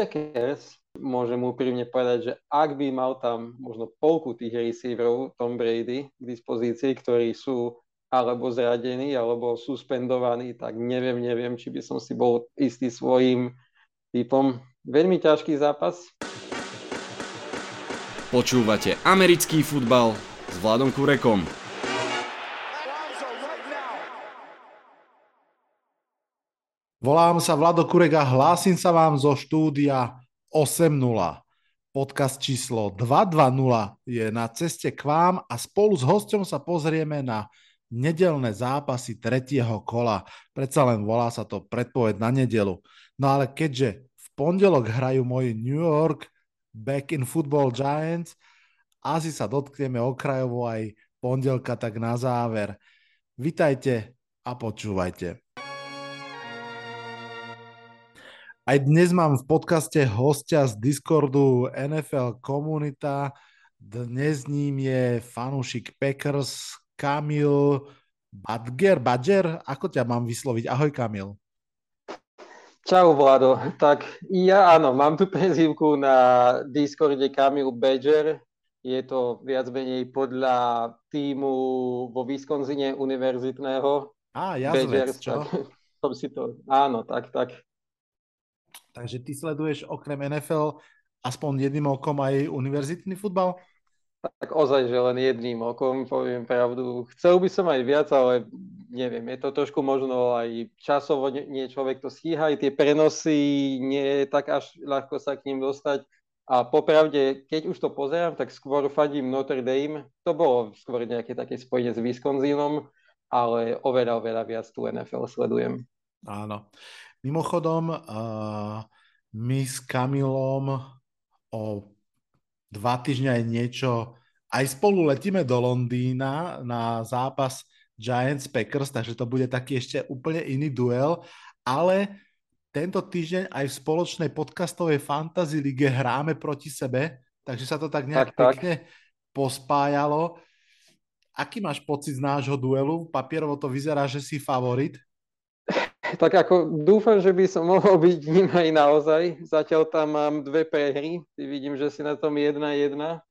Packers, môžem úprimne povedať, že ak by mal tam možno polku tých receiverov Tom Brady k dispozícii, ktorí sú alebo zradení, alebo suspendovaní, tak neviem, neviem, či by som si bol istý svojím typom. Veľmi ťažký zápas. Počúvate americký futbal s Vladom Kurekom. Volám sa Vlado Kurek a hlásim sa vám zo štúdia 8.0. Podcast číslo 220 je na ceste k vám a spolu s hosťom sa pozrieme na nedelné zápasy tretieho kola. Predsa len volá sa to predpoveď na nedelu. No ale keďže v pondelok hrajú moji New York Back in Football Giants, asi sa dotkneme okrajovo aj pondelka, tak na záver. Vitajte a počúvajte. Aj dnes mám v podcaste hostia z Discordu NFL komunita. Dnes ním je fanúšik Packers Kamil Badger, Badger, ako ťa mám vysloviť? Ahoj Kamil. Čau Vlado, tak ja áno, mám tu prezývku na Discorde Kamil Badger, je to viac menej podľa týmu vo Wisconsine univerzitného. Á, Badgers, čo? Tak, som si to, áno, tak, tak. Takže ty sleduješ okrem NFL aspoň jedným okom aj univerzitný futbal? Tak ozaj, že len jedným okom, poviem pravdu. Chcel by som aj viac, ale neviem, je to trošku možno aj časovo nie človek to stíha, aj tie prenosy nie je tak až ľahko sa k ním dostať. A popravde, keď už to pozerám, tak skôr fadím Notre Dame. To bolo skôr nejaké také spojenie s Wisconsinom, ale oveľa, oveľa viac tu NFL sledujem. Áno. Mimochodom, uh, my s Kamilom o dva týždňa je niečo, aj spolu letíme do Londýna na zápas Giants Packers, takže to bude taký ešte úplne iný duel, ale tento týždeň aj v spoločnej podcastovej fantasy lige hráme proti sebe, takže sa to tak nejak tak, pekne tak. pospájalo. Aký máš pocit z nášho duelu? Papierovo to vyzerá, že si favorit. Tak ako dúfam, že by som mohol byť ním aj naozaj. Zatiaľ tam mám dve prehry. Vidím, že si na tom jedna jedna.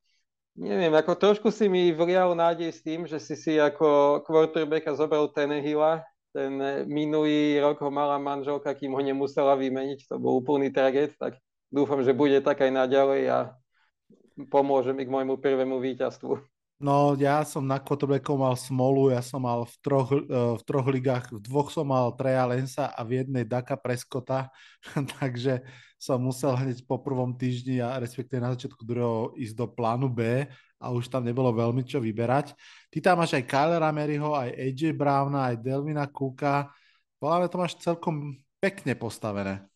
Neviem, ako trošku si mi vlial nádej s tým, že si si ako quarterbacka zobral Tenehilla. Ten minulý rok ho mala manželka, kým ho nemusela vymeniť. To bol úplný traget, tak dúfam, že bude tak aj naďalej a pomôže mi k môjmu prvému víťazstvu. No, ja som na quarterbacku mal smolu, ja som mal v troch, uh, v troch ligách, v dvoch som mal Treja Lensa a v jednej Daka Preskota, takže som musel hneď po prvom týždni a respektíve na začiatku druhého ísť do plánu B a už tam nebolo veľmi čo vyberať. Ty tam máš aj Kylera Maryho, aj AJ Browna, aj Delvina Cooka. Voláme to máš celkom pekne postavené.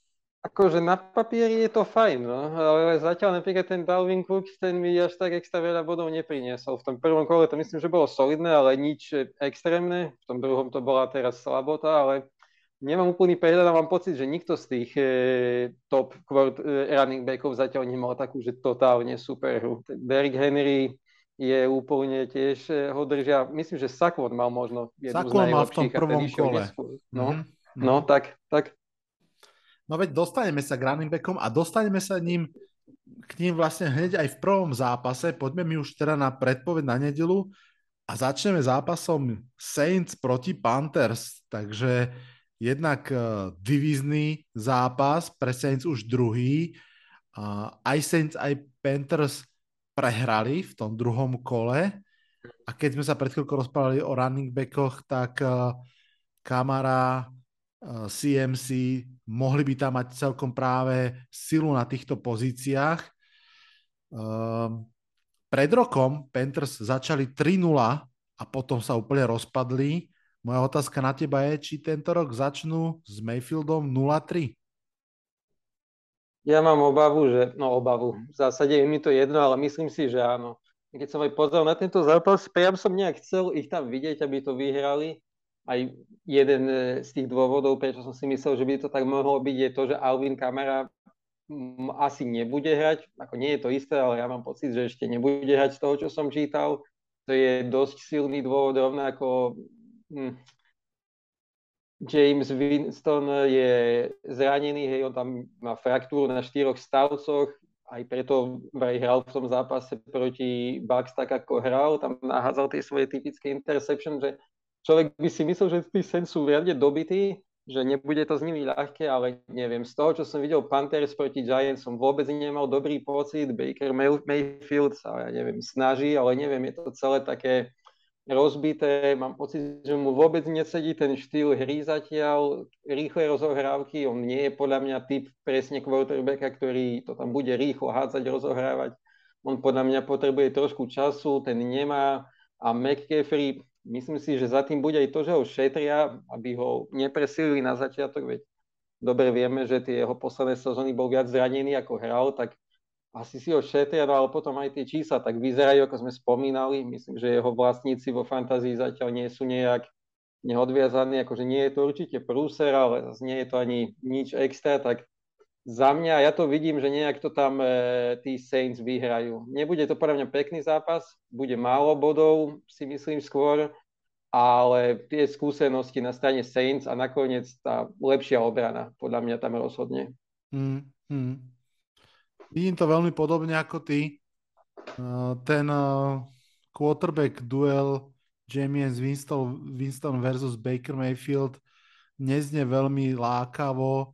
Akože na papieri je to fajn, no, ale zatiaľ napríklad ten Dalvin Cook, ten mi až tak extra veľa bodov nepriniesol. V tom prvom kole to myslím, že bolo solidné, ale nič extrémne. V tom druhom to bola teraz slabota, ale nemám úplný prehľad a mám pocit, že nikto z tých e, top quart, e, running backov zatiaľ nemal takú, že totálne super hru. Derrick Henry je úplne tiež, e, ho držia, myslím, že Sakvon mal možno jednu Sakvon z najlepších. mal v tom prvom kole. No, mm-hmm. no tak, tak No veď dostaneme sa k running backom a dostaneme sa ním, k ním vlastne hneď aj v prvom zápase. Poďme mi už teda na predpoveď na nedelu a začneme zápasom Saints proti Panthers. Takže jednak uh, divízny zápas, pre Saints už druhý. Uh, aj Saints, aj Panthers prehrali v tom druhom kole. A keď sme sa pred chvíľkou rozprávali o running backoch, tak uh, Kamara, uh, CMC mohli by tam mať celkom práve silu na týchto pozíciách. Um, pred rokom Panthers začali 3-0 a potom sa úplne rozpadli. Moja otázka na teba je, či tento rok začnú s Mayfieldom 0-3? Ja mám obavu, že, no obavu, v zásade je mi to jedno, ale myslím si, že áno. Keď som aj pozrel na tento zápas, priam som nejak chcel ich tam vidieť, aby to vyhrali, aj jeden e, z tých dôvodov, prečo som si myslel, že by to tak mohlo byť, je to, že Alvin Kamara asi nebude hrať. Ako nie je to isté, ale ja mám pocit, že ešte nebude hrať z toho, čo som čítal. To je dosť silný dôvod, rovnako hm, James Winston je zranený, hej, on tam má fraktúru na štyroch stavcoch, aj preto vraj hral v tom zápase proti Bucks tak, ako hral, tam nahádzal tie svoje typické interception, že človek by si myslel, že tí sen sú riadne dobití, že nebude to s nimi ľahké, ale neviem, z toho, čo som videl Panthers proti Giants, som vôbec nemal dobrý pocit, Baker Mayfield sa, ja neviem, snaží, ale neviem, je to celé také rozbité, mám pocit, že mu vôbec nesedí ten štýl hry zatiaľ, rýchle rozohrávky, on nie je podľa mňa typ presne quarterbacka, ktorý to tam bude rýchlo hádzať, rozohrávať. On podľa mňa potrebuje trošku času, ten nemá. A McCaffrey, myslím si, že za tým bude aj to, že ho šetria, aby ho nepresili na začiatok, veď dobre vieme, že tie jeho posledné sezóny bol viac zranený ako hral, tak asi si ho šetria, no ale potom aj tie čísla tak vyzerajú, ako sme spomínali. Myslím, že jeho vlastníci vo fantázii zatiaľ nie sú nejak neodviazaní, akože nie je to určite prúser, ale nie je to ani nič extra, tak za mňa, ja to vidím, že nejak to tam e, tí Saints vyhrajú. Nebude to podľa mňa pekný zápas, bude málo bodov, si myslím skôr, ale tie skúsenosti na strane Saints a nakoniec tá lepšia obrana, podľa mňa tam rozhodne. Mm, mm. Vidím to veľmi podobne ako ty. Uh, ten uh, quarterback duel James Winston, Winston versus Baker Mayfield neznie veľmi lákavo.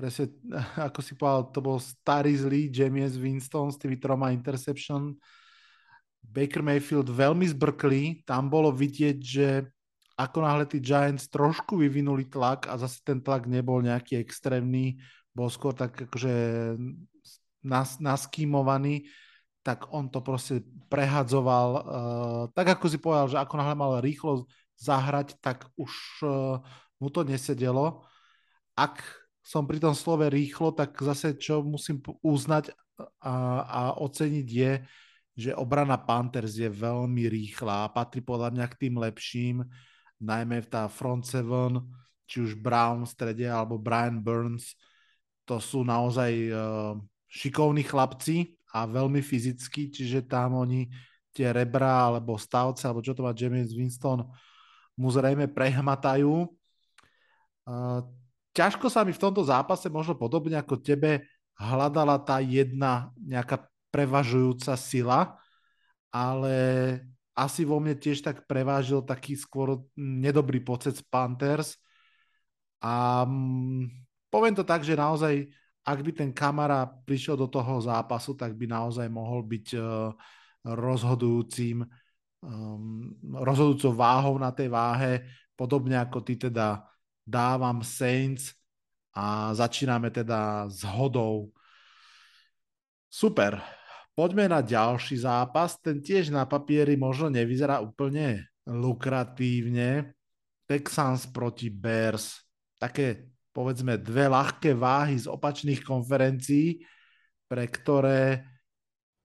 Presne, ako si povedal, to bol starý zlý James Winston s tými troma interception. Baker Mayfield veľmi zbrklý. Tam bolo vidieť, že ako náhle tí Giants trošku vyvinuli tlak a zase ten tlak nebol nejaký extrémny, bol skôr tak akože nas, naskýmovaný, tak on to proste prehadzoval. Uh, tak ako si povedal, že ako náhle mal rýchlo zahrať, tak už uh, mu to nesedelo. Ak som pri tom slove rýchlo, tak zase čo musím uznať a, a oceniť je, že obrana Panthers je veľmi rýchla a patrí podľa mňa k tým lepším, najmä v tá front seven, či už Brown v strede alebo Brian Burns, to sú naozaj uh, šikovní chlapci a veľmi fyzicky, čiže tam oni tie rebra alebo stavce, alebo čo to má James Winston, mu zrejme prehmatajú. Uh, ťažko sa mi v tomto zápase, možno podobne ako tebe, hľadala tá jedna nejaká prevažujúca sila, ale asi vo mne tiež tak prevážil taký skôr nedobrý pocit z Panthers. A um, poviem to tak, že naozaj ak by ten kamara prišiel do toho zápasu, tak by naozaj mohol byť uh, rozhodujúcim um, rozhodujúcou váhou na tej váhe, podobne ako ty teda dávam Saints a začíname teda s hodou. Super. Poďme na ďalší zápas. Ten tiež na papieri možno nevyzerá úplne lukratívne. Texans proti Bears. Také povedzme dve ľahké váhy z opačných konferencií, pre ktoré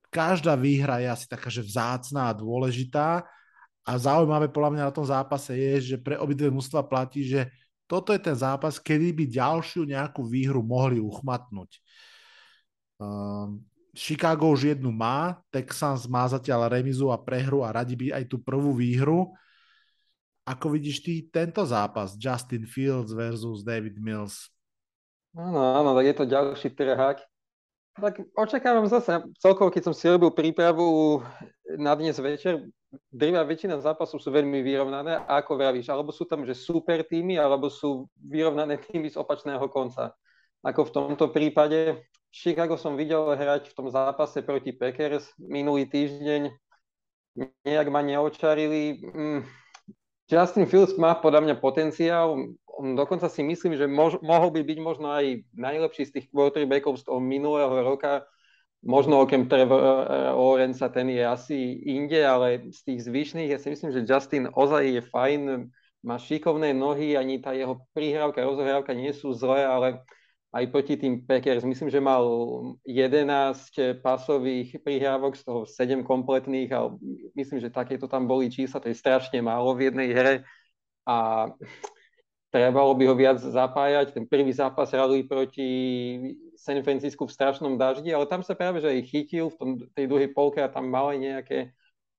každá výhra je asi taká, že vzácná a dôležitá. A zaujímavé podľa mňa na tom zápase je, že pre obidve mužstva platí, že toto je ten zápas, kedy by ďalšiu nejakú výhru mohli uchmatnúť. Um, Chicago už jednu má, Texans má zatiaľ remizu a prehru a radi by aj tú prvú výhru. Ako vidíš ty tento zápas Justin Fields versus David Mills? Áno, áno, tak je to ďalší trhák. Tak očakávam zase, celkovo keď som si robil prípravu na dnes večer, drvá väčšina zápasov sú veľmi vyrovnané, ako vravíš, alebo sú tam že super týmy, alebo sú vyrovnané týmy z opačného konca. Ako v tomto prípade, Chicago som videl hrať v tom zápase proti Packers minulý týždeň, nejak ma neočarili, mm, Justin Fields má podľa mňa potenciál, on dokonca si myslím, že mož, mohol by byť možno aj najlepší z tých quarterbackov z toho minulého roka, možno okrem Trevor Lawrence ten je asi inde, ale z tých zvyšných ja si myslím, že Justin ozaj je fajn, má šikovné nohy, ani tá jeho prihrávka, rozohrávka nie sú zlé, ale aj proti tým Packers. Myslím, že mal 11 pasových prihrávok, z toho 7 kompletných a myslím, že takéto tam boli čísla, to je strašne málo v jednej hre a trebalo by ho viac zapájať. Ten prvý zápas hrali proti San Francisco v strašnom daždi, ale tam sa práve že aj chytil v tom, tej druhej polke a tam mal aj nejaké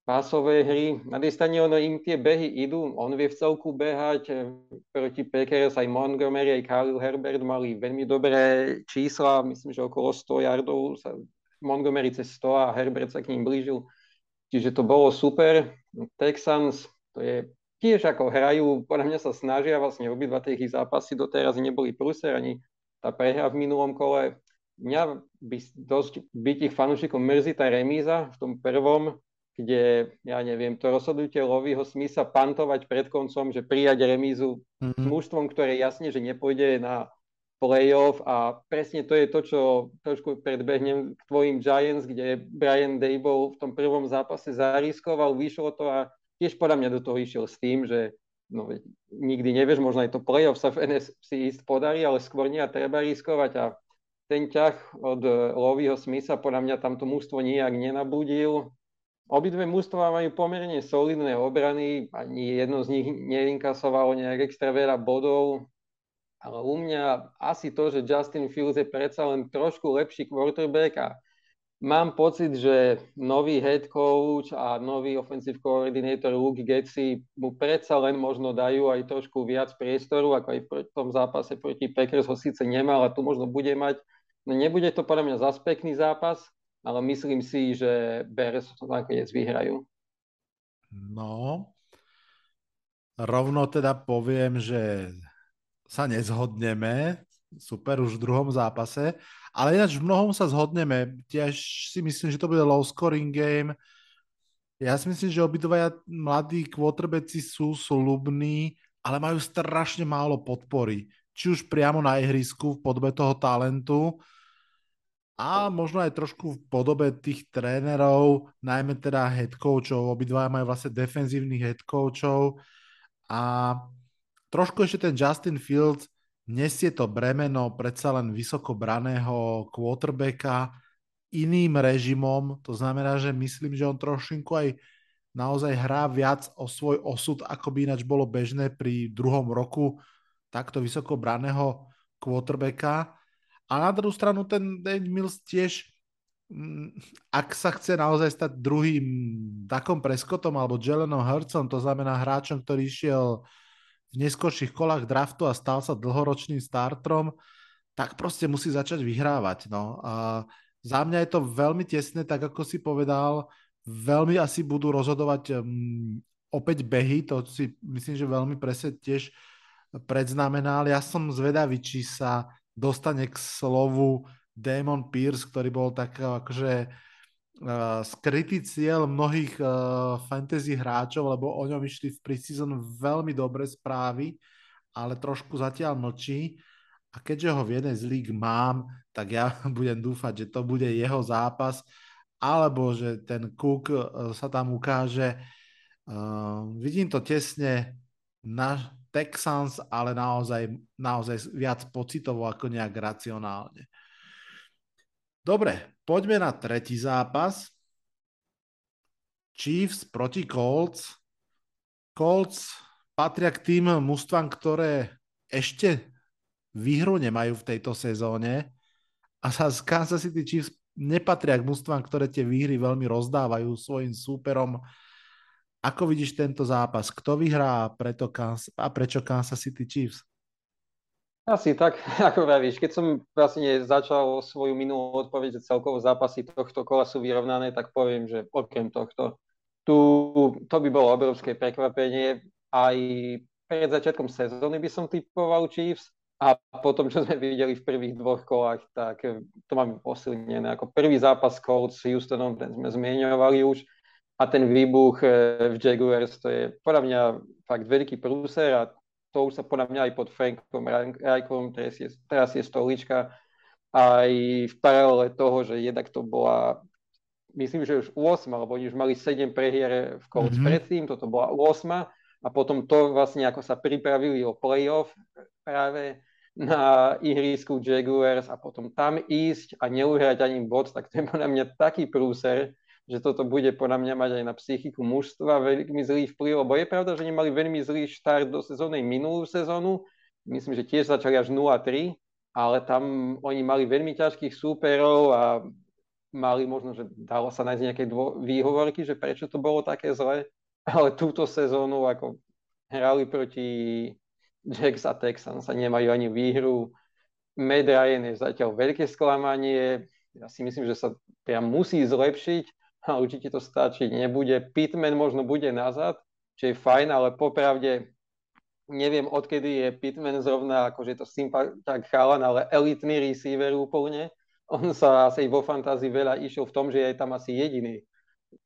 pásové hry. Na tej strane ono im tie behy idú, on vie v celku behať e, proti Packers, aj Montgomery, aj Khalil Herbert mali veľmi dobré čísla, myslím, že okolo 100 yardov sa Montgomery cez 100 a Herbert sa k ním blížil. Čiže to bolo super. Texans, to je tiež ako hrajú, podľa mňa sa snažia vlastne obidva tie ich zápasy doteraz neboli prúser, ani tá prehra v minulom kole. Mňa by dosť byť ich fanúšikom mrzí tá remíza v tom prvom, kde, ja neviem, to rozhodnutie Lovyho smysla pantovať pred koncom, že prijať remízu mm-hmm. s mužstvom, ktoré jasne, že nepôjde na playoff a presne to je to, čo trošku predbehnem k tvojim Giants, kde Brian Dable v tom prvom zápase zariskoval, vyšlo to a tiež podľa mňa do toho išiel s tým, že no, nikdy nevieš, možno aj to playoff sa v NFC East podarí, ale skôr nie a treba riskovať. A ten ťah od Lovyho Smitha podľa mňa tamto mústvo nijak nenabudil. Obidve mužstva majú pomerne solidné obrany, ani jedno z nich neinkasovalo nejak extra veľa bodov, ale u mňa asi to, že Justin Fields je predsa len trošku lepší quarterback a mám pocit, že nový head coach a nový offensive coordinator Luke Getsi mu predsa len možno dajú aj trošku viac priestoru, ako aj v tom zápase proti Packers ho síce nemal a tu možno bude mať. No nebude to podľa mňa zase pekný zápas, ale myslím si, že Bears to nakoniec vyhrajú. No, rovno teda poviem, že sa nezhodneme, super už v druhom zápase, ale ináč v mnohom sa zhodneme. Tiež si myslím, že to bude low scoring game. Ja si myslím, že obidvaja mladí quarterbacki sú slubní, ale majú strašne málo podpory. Či už priamo na ihrisku v podobe toho talentu, a možno aj trošku v podobe tých trénerov, najmä teda head coachov, obidva majú vlastne defenzívnych head coachov a trošku ešte ten Justin Fields nesie to bremeno predsa len vysoko braného quarterbacka iným režimom, to znamená, že myslím, že on trošinku aj naozaj hrá viac o svoj osud, ako by ináč bolo bežné pri druhom roku takto vysoko braného quarterbacka. A na druhú stranu ten Dave Mills tiež, mm, ak sa chce naozaj stať druhým takom preskotom alebo Jelenom Hurtsom, to znamená hráčom, ktorý išiel v neskorších kolách draftu a stal sa dlhoročným startrom, tak proste musí začať vyhrávať. No. A za mňa je to veľmi tesné, tak ako si povedal, veľmi asi budú rozhodovať um, opäť behy, to si myslím, že veľmi presne tiež predznamenal. Ja som zvedavý, či sa dostane k slovu Damon Pierce, ktorý bol tak akože uh, skrytý cieľ mnohých uh, fantasy hráčov, lebo o ňom išli v preseason veľmi dobré správy, ale trošku zatiaľ mlčí. A keďže ho v jednej z líg mám, tak ja budem dúfať, že to bude jeho zápas, alebo že ten Cook uh, sa tam ukáže. Uh, vidím to tesne na, Texans, ale naozaj, naozaj viac pocitovo ako nejak racionálne. Dobre, poďme na tretí zápas. Chiefs proti Colts. Colts patria k tým mústvám, ktoré ešte výhru nemajú v tejto sezóne a sa z Kansas City Chiefs nepatria k mústvám, ktoré tie výhry veľmi rozdávajú svojim súperom ako vidíš tento zápas? Kto vyhrá preto Kansas, a prečo Kansas City Chiefs? Asi tak, ako vravíš, keď som vlastne začal svoju minulú odpoveď, že celkovo zápasy tohto kola sú vyrovnané, tak poviem, že okrem tohto, tu, to by bolo obrovské prekvapenie. Aj pred začiatkom sezóny by som typoval Chiefs a potom, čo sme videli v prvých dvoch kolách, tak to mám posilnené. Ako prvý zápas Colts s Houstonom, ten sme zmieňovali už, a ten výbuch e, v Jaguars, to je podľa mňa fakt veľký prúser a to už sa podľa mňa aj pod Frankom Rajkom, teraz je, teraz je stolička, aj v paralele toho, že jednak to bola, myslím, že už 8, alebo oni už mali 7 prehier v Colts mm-hmm. predtým, toto bola 8 a potom to vlastne ako sa pripravili o playoff práve na ihrisku Jaguars a potom tam ísť a neuhrať ani bod, tak to je podľa mňa taký prúser, že toto bude podľa mňa mať aj na psychiku mužstva veľmi zlý vplyv, lebo je pravda, že nemali veľmi zlý štart do sezóny minulú sezónu, myslím, že tiež začali až 0-3, ale tam oni mali veľmi ťažkých súperov a mali možno, že dalo sa nájsť nejaké dvo- výhovorky, že prečo to bolo také zle, ale túto sezónu ako hrali proti Jacks a Texans a nemajú ani výhru. Matt Ryan je zatiaľ veľké sklamanie, ja si myslím, že sa priam musí zlepšiť a určite to stačiť nebude. Pitman možno bude nazad, čo je fajn, ale popravde neviem, odkedy je Pitman zrovna, akože je to sympaták chalan, ale elitný receiver úplne on sa asi vo fantázii veľa išiel v tom, že je tam asi jediný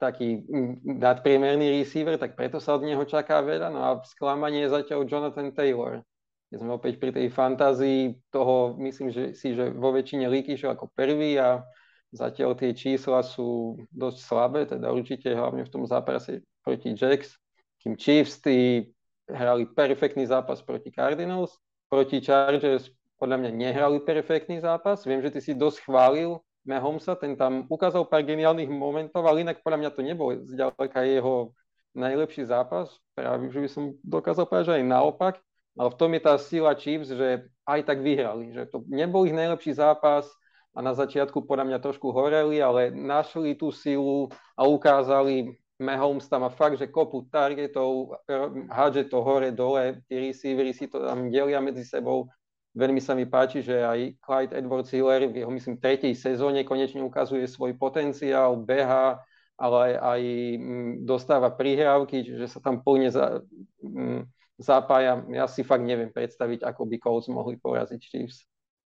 taký nadpriemerný receiver, tak preto sa od neho čaká veľa. No a sklamanie je zatiaľ Jonathan Taylor. Keď sme opäť pri tej fantázii toho, myslím že si, že vo väčšine líky išiel ako prvý a zatiaľ tie čísla sú dosť slabé, teda určite hlavne v tom zápase proti Jacks, kým Chiefs tí hrali perfektný zápas proti Cardinals, proti Chargers podľa mňa nehrali perfektný zápas. Viem, že ty si dosť chválil Mahomesa, ten tam ukázal pár geniálnych momentov, ale inak podľa mňa to nebol zďaleka jeho najlepší zápas. Práve, že by som dokázal povedať, že aj naopak. Ale v tom je tá sila Chiefs, že aj tak vyhrali. Že to nebol ich najlepší zápas a na začiatku podľa mňa trošku horeli, ale našli tú silu a ukázali, Mahomes tam má fakt, že kopu targetov, hádže to hore, dole, tí receivery si to tam delia medzi sebou Veľmi sa mi páči, že aj Clyde Edwards Hiller v jeho, myslím, tretej sezóne konečne ukazuje svoj potenciál, beha, ale aj, mm, dostáva prihrávky, čiže sa tam plne za, mm, zapája. Ja si fakt neviem predstaviť, ako by Colts mohli poraziť Chiefs.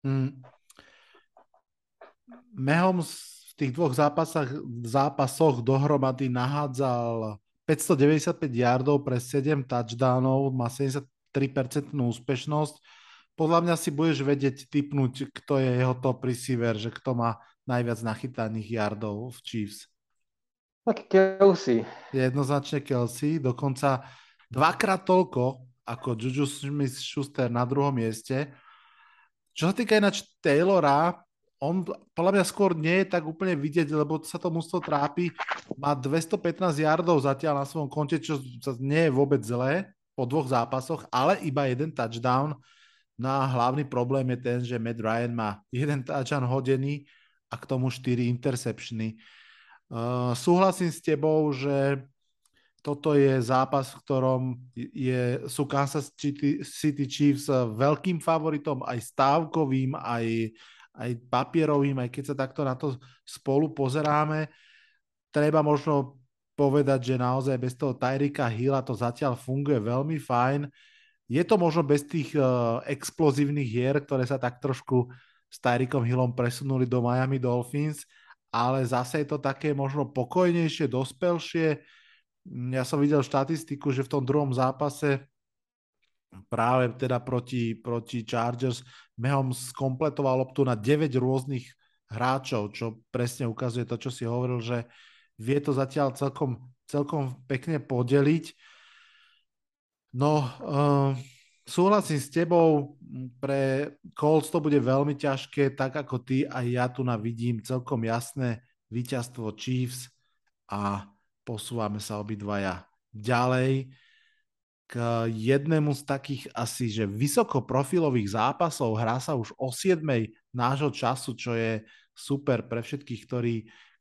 Hmm. Mahomes v tých dvoch zápasoch, zápasoch dohromady nahádzal 595 yardov pre 7 touchdownov, má 73% úspešnosť podľa mňa si budeš vedieť typnúť, kto je jeho top receiver, že kto má najviac nachytaných yardov v Chiefs. Tak Kelsey. Jednoznačne Kelsey, dokonca dvakrát toľko ako Juju Smith-Schuster na druhom mieste. Čo sa týka ináč Taylora, on podľa mňa skôr nie je tak úplne vidieť, lebo sa to mústvo trápi. Má 215 yardov zatiaľ na svojom konte, čo nie je vôbec zlé po dvoch zápasoch, ale iba jeden touchdown. No a hlavný problém je ten, že Matt Ryan má jeden touchdown hodený a k tomu 4 interceptiony. Uh, súhlasím s tebou, že toto je zápas, v ktorom je, sú Kansas City, Chiefs veľkým favoritom, aj stávkovým, aj, aj papierovým, aj keď sa takto na to spolu pozeráme. Treba možno povedať, že naozaj bez toho Tyrika Hilla to zatiaľ funguje veľmi fajn. Je to možno bez tých uh, explozívnych hier, ktoré sa tak trošku s Tyrikom Hillom presunuli do Miami Dolphins, ale zase je to také možno pokojnejšie, dospelšie. Ja som videl štatistiku, že v tom druhom zápase práve teda proti, proti Chargers Mehom skompletoval loptu na 9 rôznych hráčov, čo presne ukazuje to, čo si hovoril, že vie to zatiaľ celkom, celkom pekne podeliť. No, uh, súhlasím s tebou, pre Colts to bude veľmi ťažké, tak ako ty, aj ja tu na vidím celkom jasné víťazstvo Chiefs a posúvame sa obidvaja ďalej k jednému z takých asi, že vysokoprofilových zápasov. Hrá sa už o 7 nášho času, čo je super pre všetkých, ktorí,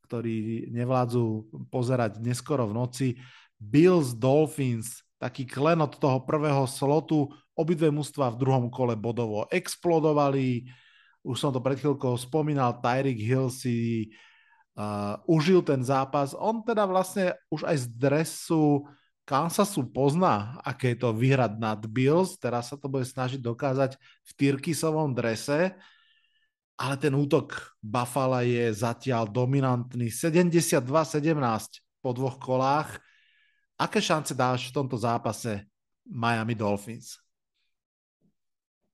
ktorí nevládzu pozerať neskoro v noci. Bills Dolphins taký klenot toho prvého slotu. Obidve mužstva v druhom kole bodovo explodovali. Už som to pred chvíľkou spomínal, Tyreek Hill si uh, užil ten zápas. On teda vlastne už aj z dresu Kansasu pozná, aké je to vyhrať nad Bills. Teraz sa to bude snažiť dokázať v Tyrkisovom drese. Ale ten útok Buffalo je zatiaľ dominantný. 72-17 po dvoch kolách Aké šance dáš v tomto zápase Miami Dolphins?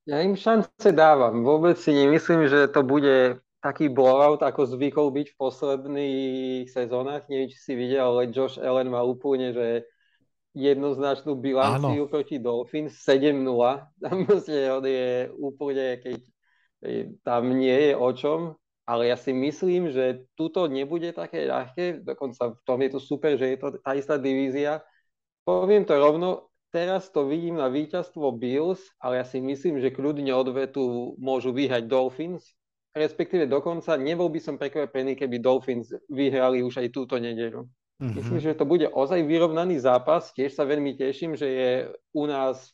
Ja im šance dávam. Vôbec si nemyslím, že to bude taký blowout, ako zvykol byť v posledných sezónach. Neviem, či si videl, ale Josh Allen má úplne, že jednoznačnú bilanciu Áno. proti Dolphins 7-0. Tam proste on je úplne, keď tam nie je o čom, ale ja si myslím, že tuto nebude také ľahké, dokonca v tom je to super, že je to tá istá divízia. Poviem to rovno, teraz to vidím na víťazstvo Bills, ale ja si myslím, že kľudne odvetu môžu vyhrať Dolphins respektíve dokonca nebol by som prekvapený, keby Dolphins vyhrali už aj túto nedeľu. Mm-hmm. Myslím, že to bude ozaj vyrovnaný zápas. Tiež sa veľmi teším, že je u nás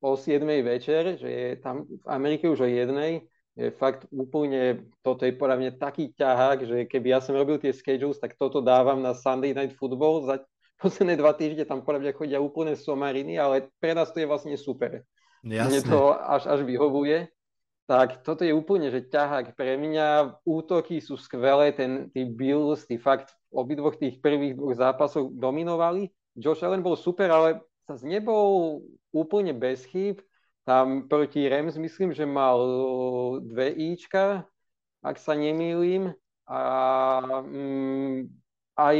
o 7 večer, že je tam v Amerike už o jednej. Je fakt úplne, toto je podľa mňa taký ťahák, že keby ja som robil tie schedules, tak toto dávam na Sunday Night Football. Za posledné dva týždne tam podľa mňa chodia úplne somariny, ale pre nás to je vlastne super. Jasne. Mne to až, až vyhovuje tak toto je úplne, že ťahák pre mňa. Útoky sú skvelé, ten, tí Bills, tí fakt obidvoch tých prvých dvoch zápasoch dominovali. Josh Allen bol super, ale sa nebol úplne bez chýb. Tam proti Rams myslím, že mal dve Ička, ak sa nemýlim. A mm, aj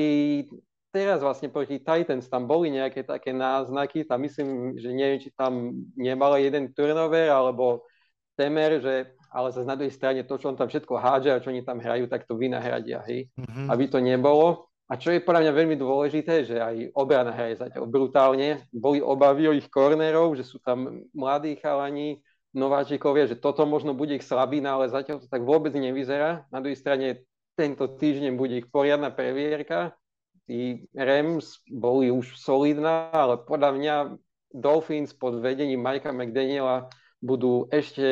teraz vlastne proti Titans tam boli nejaké také náznaky. Tam myslím, že neviem, či tam nemal jeden turnover, alebo temer, že ale zase na druhej strane to, čo on tam všetko hádže a čo oni tam hrajú, tak to vynahradia, hej. Mm-hmm. Aby to nebolo. A čo je podľa mňa veľmi dôležité, že aj obrana hraje zatiaľ brutálne. Boli obavy o ich kornerov, že sú tam mladí chalani, nováčikovia, že toto možno bude ich slabina, ale zatiaľ to tak vôbec nevyzerá. Na druhej strane tento týždeň bude ich poriadna previerka. Tí Rams boli už solidná, ale podľa mňa Dolphins pod vedením Mikea McDaniela budú ešte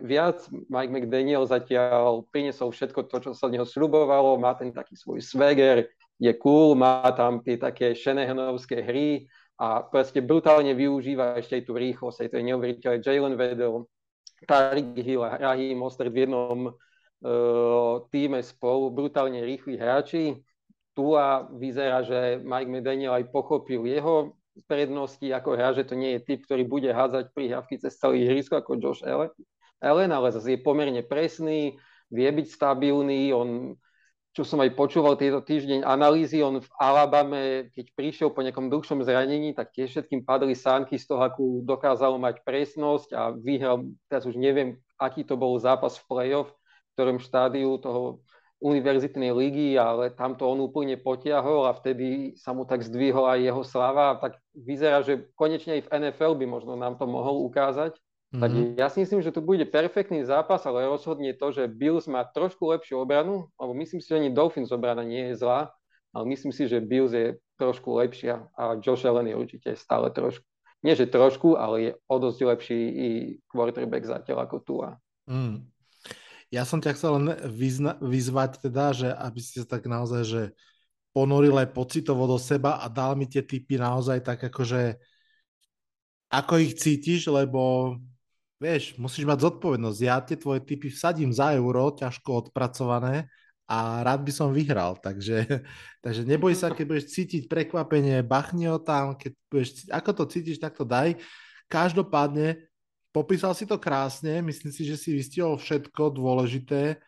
viac. Mike McDaniel zatiaľ priniesol všetko to, čo sa od neho sľubovalo, má ten taký svoj swagger, je cool, má tam tie také Shanahanovské hry a proste brutálne využíva ešte aj tú rýchlosť, aj to je neuveriteľné. Jalen Vedel, Tariq Hill a Raheem v jednom uh, týme spolu, brutálne rýchli hráči. Tu a vyzerá, že Mike McDaniel aj pochopil jeho prednosti ako hra, že to nie je typ, ktorý bude hádzať prihrávky cez celý ihrisko ako Josh Allen, ale zase je pomerne presný, vie byť stabilný, on, čo som aj počúval tieto týždeň analýzy, on v Alabame, keď prišiel po nejakom dlhšom zranení, tak tiež všetkým padli sánky z toho, akú dokázalo mať presnosť a vyhral, teraz už neviem, aký to bol zápas v playoff, v ktorom štádiu toho univerzitnej ligy, ale tam to on úplne potiahol a vtedy sa mu tak zdvihol aj jeho slava. Tak vyzerá, že konečne aj v NFL by možno nám to mohol ukázať. Mm-hmm. Tak ja si myslím, že to bude perfektný zápas, ale rozhodne to, že Bills má trošku lepšiu obranu, alebo myslím si, že ani Dolphins obrana nie je zlá, ale myslím si, že Bills je trošku lepšia a Josh Allen je určite stále trošku, nie že trošku, ale je o dosť lepší i quarterback zatiaľ ako Tua. Mm. Ja som ťa chcel len vyzna- vyzvať teda, že aby si sa tak naozaj, že ponoril aj pocitovo do seba a dal mi tie typy naozaj tak akože ako ich cítiš, lebo vieš, musíš mať zodpovednosť. Ja tie tvoje typy vsadím za euro, ťažko odpracované a rád by som vyhral, takže, takže neboj sa, keď budeš cítiť prekvapenie, bachni ho tam, keď budeš, ako to cítiš, tak to daj. Každopádne popísal si to krásne, myslím si, že si vystihol všetko dôležité.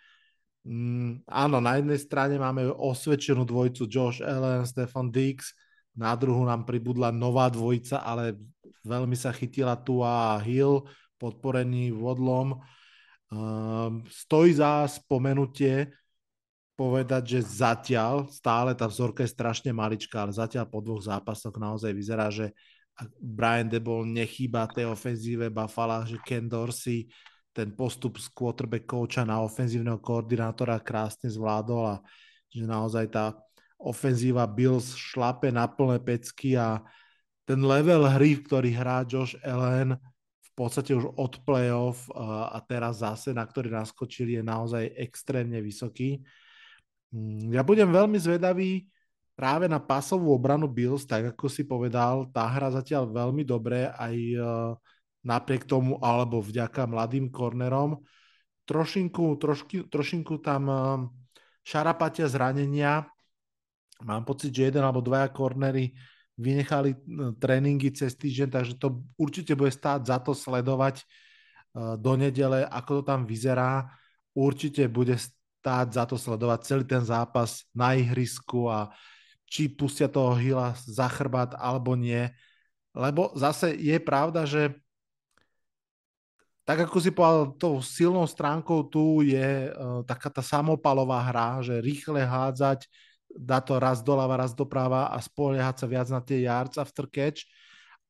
Mm, áno, na jednej strane máme osvedčenú dvojicu Josh Allen, Stefan Dix, na druhú nám pribudla nová dvojica, ale veľmi sa chytila tu a Hill, podporený vodlom. Um, stojí za spomenutie povedať, že zatiaľ, stále tá vzorka je strašne maličká, ale zatiaľ po dvoch zápasoch naozaj vyzerá, že Brian Debol nechýba tej ofenzíve Buffalo, že Ken Dorsey ten postup z quarterback coacha na ofenzívneho koordinátora krásne zvládol a že naozaj tá ofenzíva Bills šlape na plné pecky a ten level hry, ktorý hrá Josh Allen v podstate už od playoff a teraz zase, na ktorý naskočili, je naozaj extrémne vysoký. Mm, ja budem veľmi zvedavý, práve na pasovú obranu Bills, tak ako si povedal, tá hra zatiaľ veľmi dobre aj e, napriek tomu, alebo vďaka mladým kornerom. Trošinku, trošky, trošinku tam e, šarapatia zranenia. Mám pocit, že jeden alebo dvaja kornery vynechali e, tréningy cez týždeň, takže to určite bude stáť za to sledovať do nedele, ako to tam vyzerá. Určite bude stáť za to sledovať celý ten zápas na ihrisku a či pustia toho Hila za chrbát alebo nie. Lebo zase je pravda, že tak ako si povedal, tou silnou stránkou tu je uh, taká tá samopalová hra, že rýchle hádzať, dá to raz doľava, raz doprava a spoliehať sa viac na tie yards after catch.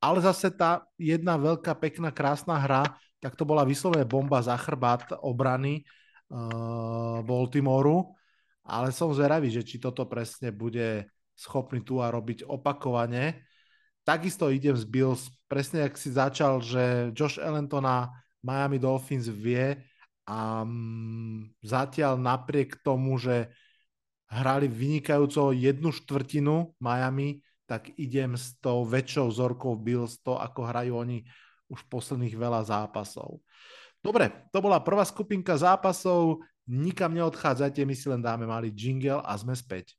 Ale zase tá jedna veľká, pekná, krásna hra, tak to bola vyslovene bomba za chrbát obrany uh, Baltimoru, ale som zveravý, že či toto presne bude schopný tu a robiť opakovane. Takisto idem z Bills, presne ak si začal, že Josh Ellentona Miami Dolphins vie a um, zatiaľ napriek tomu, že hrali vynikajúco jednu štvrtinu Miami, tak idem s tou väčšou vzorkou Bills, to ako hrajú oni už posledných veľa zápasov. Dobre, to bola prvá skupinka zápasov, nikam neodchádzajte, my si len dáme malý jingle a sme späť.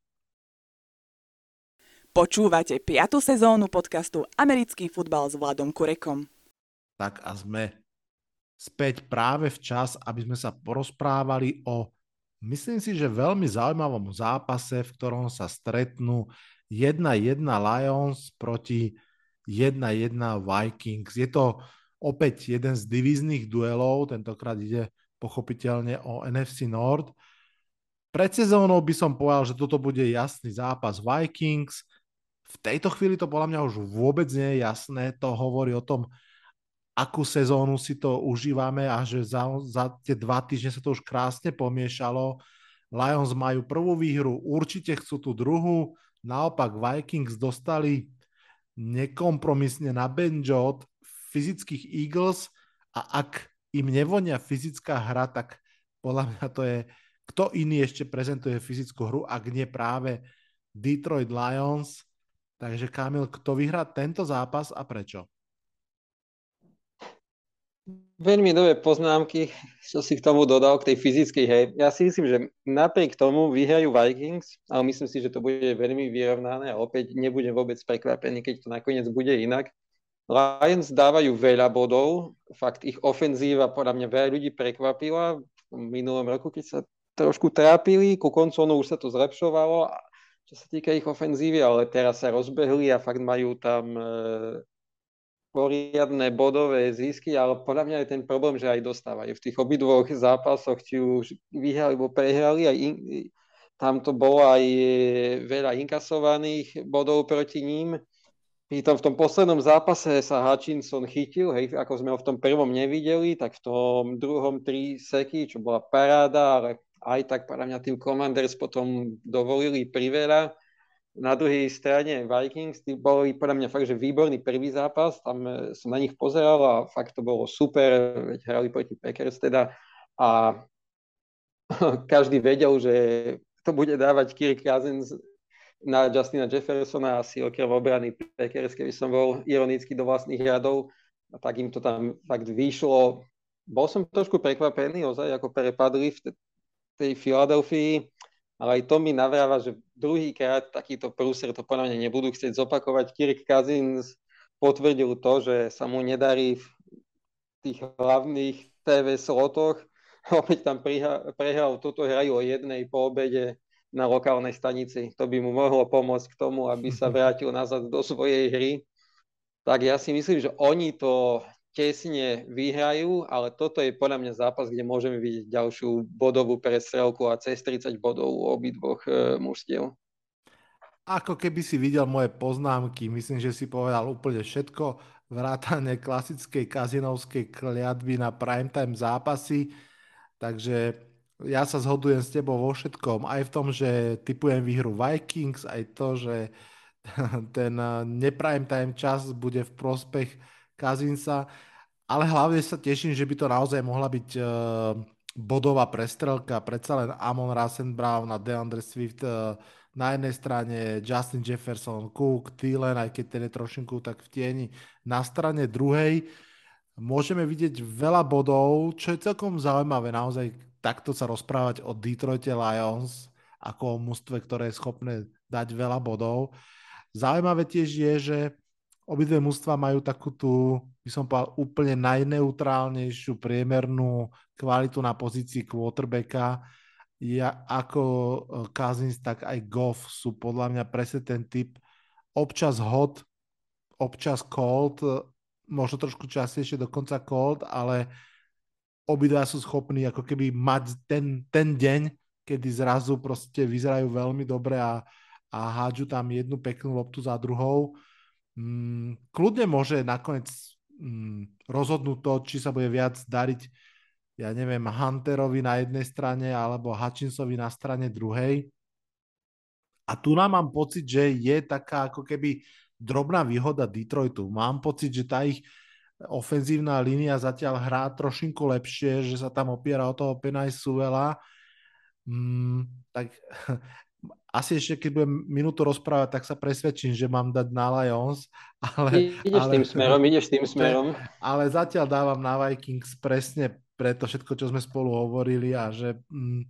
Počúvate 5. sezónu podcastu Americký futbal s Vladom Kurekom. Tak a sme späť práve včas, aby sme sa porozprávali o, myslím si, že veľmi zaujímavom zápase, v ktorom sa stretnú 1-1 Lions proti 1-1 Vikings. Je to opäť jeden z divíznych duelov, tentokrát ide pochopiteľne o NFC Nord. Pred sezónou by som povedal, že toto bude jasný zápas Vikings. V tejto chvíli to podľa mňa už vôbec nie je jasné. To hovorí o tom, akú sezónu si to užívame a že za, za tie dva týždne sa to už krásne pomiešalo. Lions majú prvú výhru, určite chcú tú druhú. Naopak Vikings dostali nekompromisne na benjo od fyzických Eagles a ak im nevonia fyzická hra, tak podľa mňa to je, kto iný ešte prezentuje fyzickú hru, ak nie práve Detroit Lions. Takže Kamil, kto vyhrá tento zápas a prečo? Veľmi dobré poznámky, čo si k tomu dodal, k tej fyzickej hej. Ja si myslím, že napriek tomu vyhrajú Vikings, ale myslím si, že to bude veľmi vyrovnané a opäť nebudem vôbec prekvapený, keď to nakoniec bude inak. Lions dávajú veľa bodov, fakt ich ofenzíva podľa mňa veľa ľudí prekvapila v minulom roku, keď sa trošku trápili, ku koncu už sa to zlepšovalo, čo sa týka ich ofenzívy, ale teraz sa rozbehli a fakt majú tam e, poriadne bodové zisky, ale podľa mňa je ten problém, že aj dostávajú v tých obidvoch zápasoch, či už vyhrali alebo prehrali, aj in, tam to bolo aj veľa inkasovaných bodov proti ním. Pritom v tom poslednom zápase sa Hutchinson chytil, hej, ako sme ho v tom prvom nevideli, tak v tom druhom tri seky, čo bola paráda, ale aj tak podľa mňa tým Commanders potom dovolili priveľa na druhej strane Vikings, tí boli podľa mňa fakt, že výborný prvý zápas, tam e, som na nich pozeral a fakt to bolo super, veď hrali proti Packers teda a každý vedel, že to bude dávať Kirk Cousins na Justina Jeffersona asi okrem obrany Packers, keby som bol ironicky do vlastných radov, a tak im to tam fakt vyšlo. Bol som trošku prekvapený, ozaj, ako prepadli v tej Filadelfii ale aj to mi navráva, že druhýkrát takýto prúser to podľa mňa nebudú chcieť zopakovať. Kirk Cousins potvrdil to, že sa mu nedarí v tých hlavných TV slotoch. Opäť tam prehral, toto hrajú o jednej po obede na lokálnej stanici. To by mu mohlo pomôcť k tomu, aby sa vrátil nazad do svojej hry. Tak ja si myslím, že oni to tesne vyhrajú, ale toto je podľa mňa zápas, kde môžeme vidieť ďalšiu bodovú prestrelku a cez 30 bodov u obidvoch e, mužstiev. Ako keby si videl moje poznámky, myslím, že si povedal úplne všetko, vrátane klasickej kazinovskej kliatby na primetime zápasy, takže ja sa zhodujem s tebou vo všetkom, aj v tom, že typujem výhru Vikings, aj to, že ten neprimetime čas bude v prospech Kazinsa ale hlavne sa teším, že by to naozaj mohla byť uh, bodová prestrelka. Predsa len Amon Rasen Brown a DeAndre Swift uh, na jednej strane, Justin Jefferson, Cook, Thielen, aj keď ten je trošinku tak v tieni. Na strane druhej môžeme vidieť veľa bodov, čo je celkom zaujímavé naozaj takto sa rozprávať o Detroite Lions ako o mústve, ktoré je schopné dať veľa bodov. Zaujímavé tiež je, že obidve mužstva majú takú tú, by som povedal, úplne najneutrálnejšiu priemernú kvalitu na pozícii quarterbacka. Ja, ako e, Cousins, tak aj Goff sú podľa mňa presne ten typ občas hot, občas cold, e, možno trošku častejšie dokonca cold, ale obidva sú schopní ako keby mať ten, ten deň, kedy zrazu proste vyzerajú veľmi dobre a, a hádžu tam jednu peknú loptu za druhou mm, kľudne môže nakoniec mm, rozhodnúť to, či sa bude viac dariť ja neviem, Hunterovi na jednej strane alebo Hutchinsovi na strane druhej. A tu nám mám pocit, že je taká ako keby drobná výhoda Detroitu. Mám pocit, že tá ich ofenzívna línia zatiaľ hrá trošinku lepšie, že sa tam opiera o toho Penaj Suvela. Mm, tak asi ešte, keď budem minútu rozprávať, tak sa presvedčím, že mám dať na Lions. Ale, ideš ale, tým smerom, ideš tým smerom. Ale zatiaľ dávam na Vikings presne pre to všetko, čo sme spolu hovorili a že mm,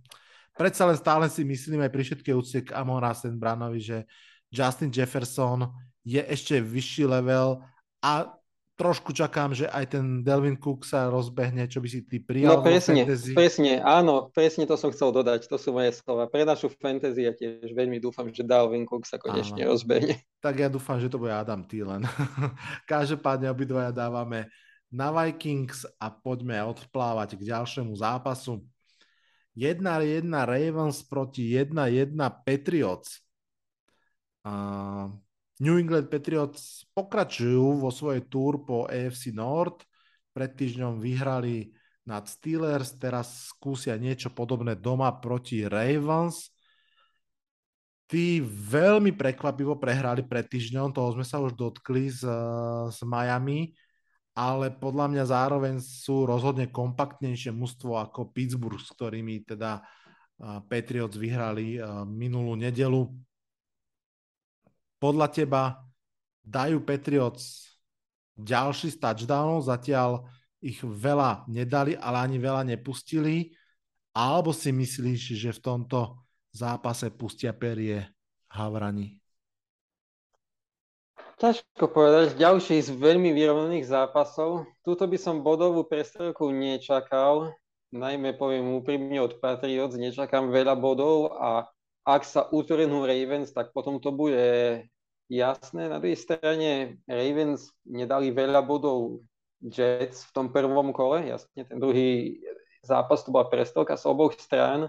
predsa len stále si myslím aj pri všetkej úcte k Amon Rasen Branovi, že Justin Jefferson je ešte vyšší level a trošku čakám, že aj ten Delvin Cook sa rozbehne, čo by si ty prijal. No presne, fantasy. presne, áno, presne to som chcel dodať, to sú moje slova. Pre našu fantasy ja tiež veľmi dúfam, že Delvin Cook sa konečne áno. rozbehne. Tak ja dúfam, že to bude Adam Thielen. Každopádne obidvaja dávame na Vikings a poďme odplávať k ďalšiemu zápasu. 1-1 Ravens proti 1-1 Patriots. Uh, New England Patriots pokračujú vo svojej túr po AFC North. Pred týždňom vyhrali nad Steelers, teraz skúsia niečo podobné doma proti Ravens. Tí veľmi prekvapivo prehrali pred týždňom, toho sme sa už dotkli z, z Miami, ale podľa mňa zároveň sú rozhodne kompaktnejšie mužstvo ako Pittsburgh, s ktorými teda Patriots vyhrali minulú nedelu podľa teba dajú Patriots ďalší z touchdownov, zatiaľ ich veľa nedali, ale ani veľa nepustili, alebo si myslíš, že v tomto zápase pustia perie Havrani? Ťažko povedať. Ďalší z veľmi vyrovnaných zápasov. Tuto by som bodovú prestrelku nečakal. Najmä poviem úprimne od Patriots, nečakám veľa bodov a ak sa utrhnú Ravens, tak potom to bude jasné. Na druhej strane Ravens nedali veľa bodov Jets v tom prvom kole, jasne ten druhý zápas to bola prestelka z oboch strán,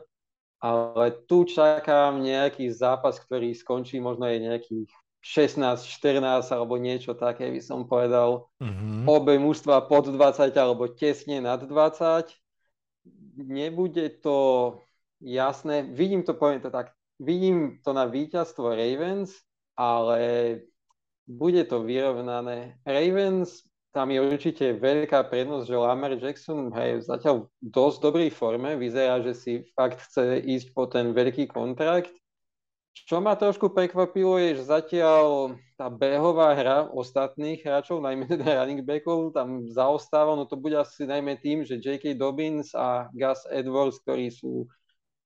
ale tu čakám nejaký zápas, ktorý skončí možno aj nejakých 16, 14 alebo niečo také, by som povedal. Mm-hmm. Obe mužstva pod 20 alebo tesne nad 20. Nebude to jasné. Vidím to, poviem to tak, vidím to na víťazstvo Ravens, ale bude to vyrovnané. Ravens, tam je určite veľká prednosť, že Lamar Jackson je zatiaľ v dosť dobrej forme, vyzerá, že si fakt chce ísť po ten veľký kontrakt. Čo ma trošku prekvapilo je, že zatiaľ tá behová hra ostatných hráčov, najmä teda running backov, tam zaostáva, no to bude asi najmä tým, že J.K. Dobbins a Gus Edwards, ktorí sú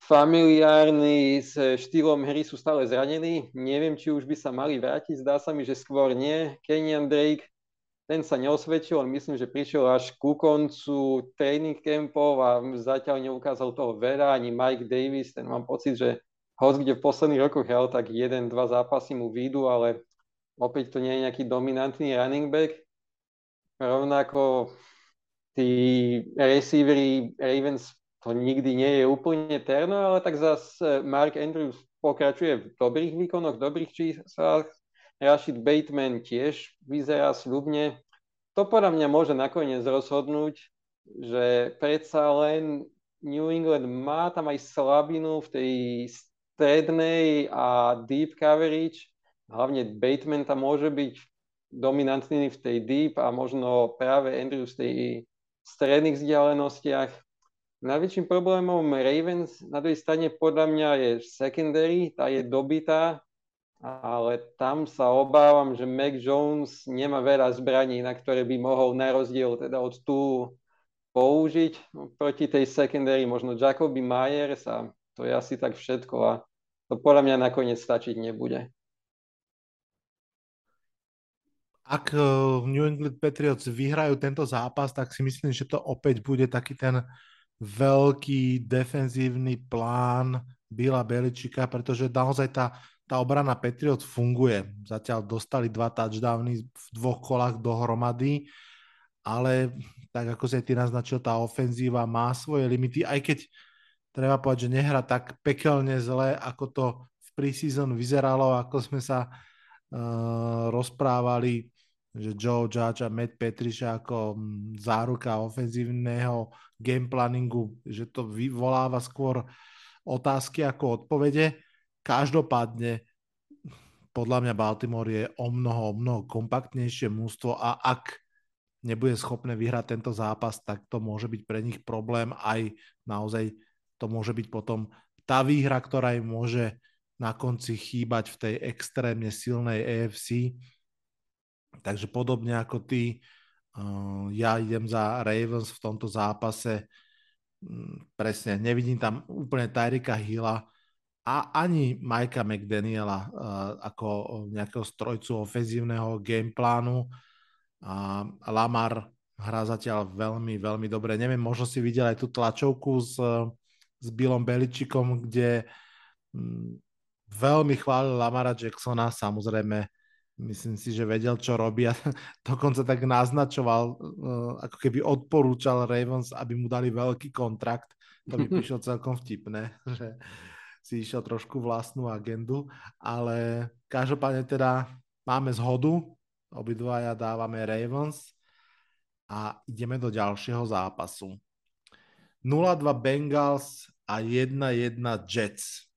familiárni s štýlom hry sú stále zranení. Neviem, či už by sa mali vrátiť. Zdá sa mi, že skôr nie. Kenyan Drake, ten sa neosvedčil, on myslím, že prišiel až ku koncu training campov a zatiaľ neukázal toho veľa. Ani Mike Davis, ten mám pocit, že hoď kde v posledných rokoch hral, tak jeden, dva zápasy mu výjdu, ale opäť to nie je nejaký dominantný running back. Rovnako tí receivery Ravens to nikdy nie je úplne terno, ale tak zase Mark Andrews pokračuje v dobrých výkonoch, dobrých číslach. Rashid Bateman tiež vyzerá slubne. To podľa mňa môže nakoniec rozhodnúť, že predsa len New England má tam aj slabinu v tej strednej a deep coverage. Hlavne Bateman tam môže byť dominantný v tej deep a možno práve Andrews v tej stredných vzdialenostiach. Najväčším problémom Ravens na druhej strane podľa mňa je secondary, tá je dobitá, ale tam sa obávam, že Mac Jones nemá veľa zbraní, na ktoré by mohol na rozdiel teda od tu použiť proti tej secondary, možno Jacoby Myers a to je asi tak všetko a to podľa mňa nakoniec stačiť nebude. Ak eh, New England Patriots vyhrajú tento zápas, tak si myslím, že to opäť bude taký ten veľký defenzívny plán Bila Beličika, pretože naozaj tá, tá obrana Patriot funguje. Zatiaľ dostali dva touchdowny v dvoch kolách dohromady, ale tak ako si ty naznačil, tá ofenzíva má svoje limity, aj keď treba povedať, že nehra tak pekelne zle, ako to v preseason vyzeralo, ako sme sa uh, rozprávali že Joe Judge a Matt Petriša ako mm, záruka ofenzívneho gameplaningu, že to vyvoláva skôr otázky ako odpovede. Každopádne podľa mňa Baltimore je o mnoho, o mnoho kompaktnejšie mústvo a ak nebude schopné vyhrať tento zápas, tak to môže byť pre nich problém. Aj naozaj to môže byť potom tá výhra, ktorá im môže na konci chýbať v tej extrémne silnej AFC. Takže podobne ako ty, uh, ja idem za Ravens v tomto zápase. Um, presne, nevidím tam úplne Tyrika Hilla a ani Majka McDaniela uh, ako nejakého strojcu ofenzívneho gameplánu. A Lamar hrá zatiaľ veľmi, veľmi dobre. Neviem, možno si videl aj tú tlačovku s, s Billom Beličikom, kde um, veľmi chválil Lamara Jacksona, samozrejme myslím si, že vedel, čo robí a dokonca tak naznačoval, uh, ako keby odporúčal Ravens, aby mu dali veľký kontrakt. To by prišlo celkom vtipné, že si išiel trošku vlastnú agendu, ale každopádne teda máme zhodu, obidvaja dávame Ravens a ideme do ďalšieho zápasu. 0-2 Bengals a 1-1 Jets.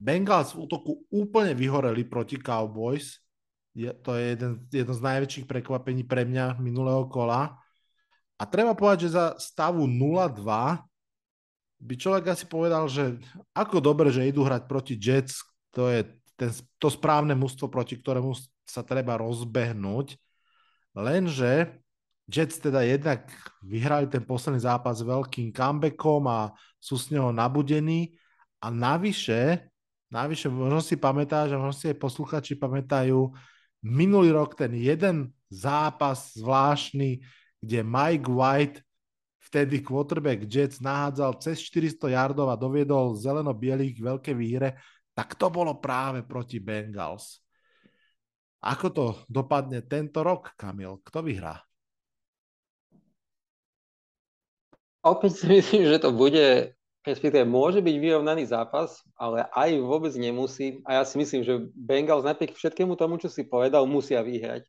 Bengals v útoku úplne vyhoreli proti Cowboys. Je, to je jeden, jedno z najväčších prekvapení pre mňa minulého kola. A treba povedať, že za stavu 0-2 by človek asi povedal, že ako dobre, že idú hrať proti Jets, to je ten, to správne mužstvo, proti ktorému sa treba rozbehnúť. Lenže Jets teda jednak vyhrali ten posledný zápas veľkým comebackom a sú s neho nabudení a navyše Navyše, možno si pamätáš, a možno si aj posluchači pamätajú, minulý rok ten jeden zápas zvláštny, kde Mike White, vtedy quarterback Jets, nahádzal cez 400 yardov a doviedol zeleno-bielých veľké výhre, tak to bolo práve proti Bengals. Ako to dopadne tento rok, Kamil? Kto vyhrá? Opäť si myslím, že to bude respektíve môže byť vyrovnaný zápas, ale aj vôbec nemusí. A ja si myslím, že Bengals napriek všetkému tomu, čo si povedal, musia vyhrať.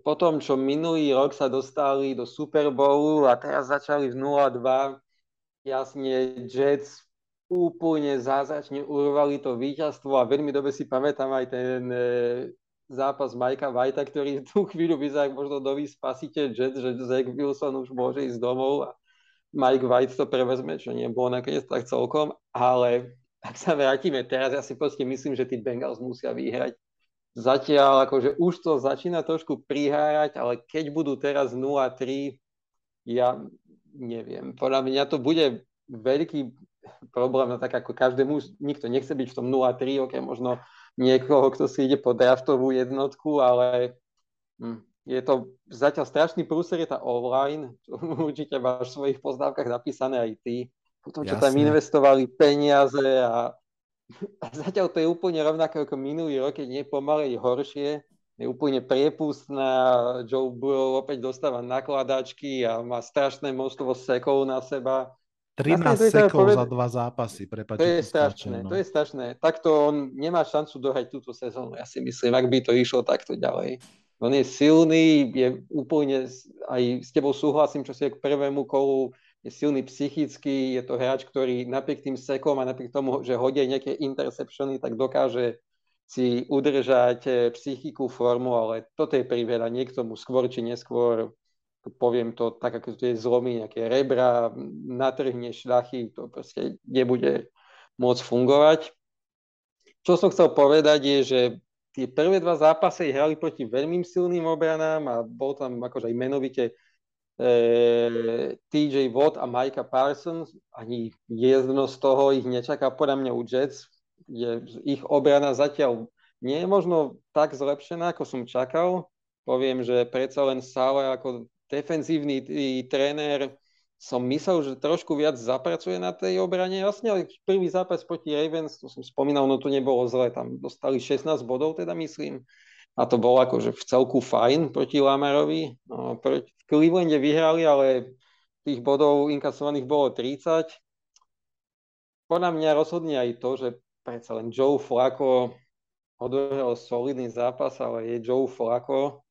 Po tom, čo minulý rok sa dostali do Super Bowlu a teraz začali v 0-2, jasne Jets úplne zázračne urvali to víťazstvo a veľmi dobre si pamätám aj ten e, zápas Majka Vajta, ktorý v tú chvíľu vyzerá možno nový spasiteľ Jets, že Zach Wilson už môže ísť domov a Mike White to prevezme, čo nebolo nakoniec tak celkom, ale ak sa vrátime teraz, ja si proste myslím, že tí Bengals musia vyhrať. Zatiaľ akože už to začína trošku prihárať, ale keď budú teraz 0-3, ja neviem. Podľa mňa to bude veľký problém, no tak ako každému, nikto nechce byť v tom 0-3, ok, možno niekoho, kto si ide po draftovú jednotku, ale hm, je to zatiaľ strašný prúser, je tá online, určite máš v svojich pozdávkach napísané aj ty. Potom, čo Jasne. tam investovali peniaze a, a zatiaľ to je úplne rovnaké ako minulý rok, keď nie pomalej horšie, je úplne priepustná, Joe Burrow opäť dostáva nakladačky a má strašné množstvo sekov na seba. 13 vlastne, sekov poved... za dva zápasy, prepáčte. To je strašné, no. to je strašné. Takto on nemá šancu dohrať túto sezónu, ja si myslím, ak by to išlo takto ďalej. On je silný, je úplne, aj s tebou súhlasím, čo si k prvému kolu, je silný psychicky, je to hráč, ktorý napriek tým sekom a napriek tomu, že hodí nejaké interceptiony, tak dokáže si udržať eh, psychiku, formu, ale toto je priveľa, niekto mu skôr či neskôr, poviem to tak, ako to je nejaké rebra, natrhne šľachy, to proste nebude môcť fungovať. Čo som chcel povedať je, že tie prvé dva zápasy hrali proti veľmi silným obranám a bol tam akože aj menovite e, TJ Watt a Micah Parsons. Ani jedno z toho ich nečaká podľa mňa u Jets. Je, ich obrana zatiaľ nie je možno tak zlepšená, ako som čakal. Poviem, že predsa len Sale ako defenzívny tréner som myslel, že trošku viac zapracuje na tej obrane. Vlastne ale prvý zápas proti Ravens, to som spomínal, no to nebolo zle, tam dostali 16 bodov, teda myslím. A to bolo akože v celku fajn proti Lamarovi. No, proti, v Clevelande vyhrali, ale tých bodov inkasovaných bolo 30. Podľa mňa rozhodne aj to, že predsa len Joe Flacco odohral solidný zápas, ale je Joe Flacco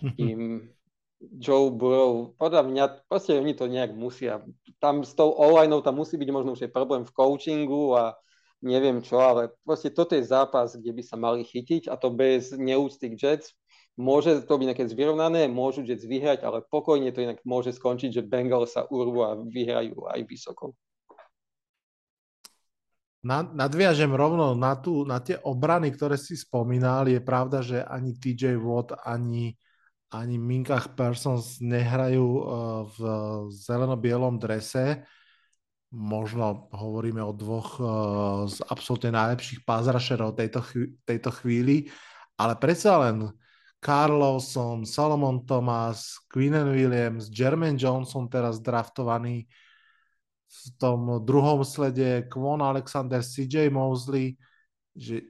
kým Joe Burrow, podľa mňa, proste oni to nejak musia. Tam s tou online tam musí byť možno už problém v coachingu a neviem čo, ale proste toto je zápas, kde by sa mali chytiť a to bez neúcty k Jets. Môže to byť nejaké zvyrovnané, môžu Jets vyhrať, ale pokojne to inak môže skončiť, že Bengals sa urvú a vyhrajú aj vysoko. Na, nadviažem rovno na, tú, na tie obrany, ktoré si spomínal. Je pravda, že ani TJ Watt, ani ani Minkach Persons nehrajú uh, v zeleno-bielom drese. Možno hovoríme o dvoch uh, z absolútne najlepších pázrašerov tejto, tejto chvíli, ale predsa len Carl Lawson, Solomon Thomas, Quinnen Williams, Jermaine Johnson teraz draftovaný v tom druhom slede, Kwon Alexander, CJ Mosley, že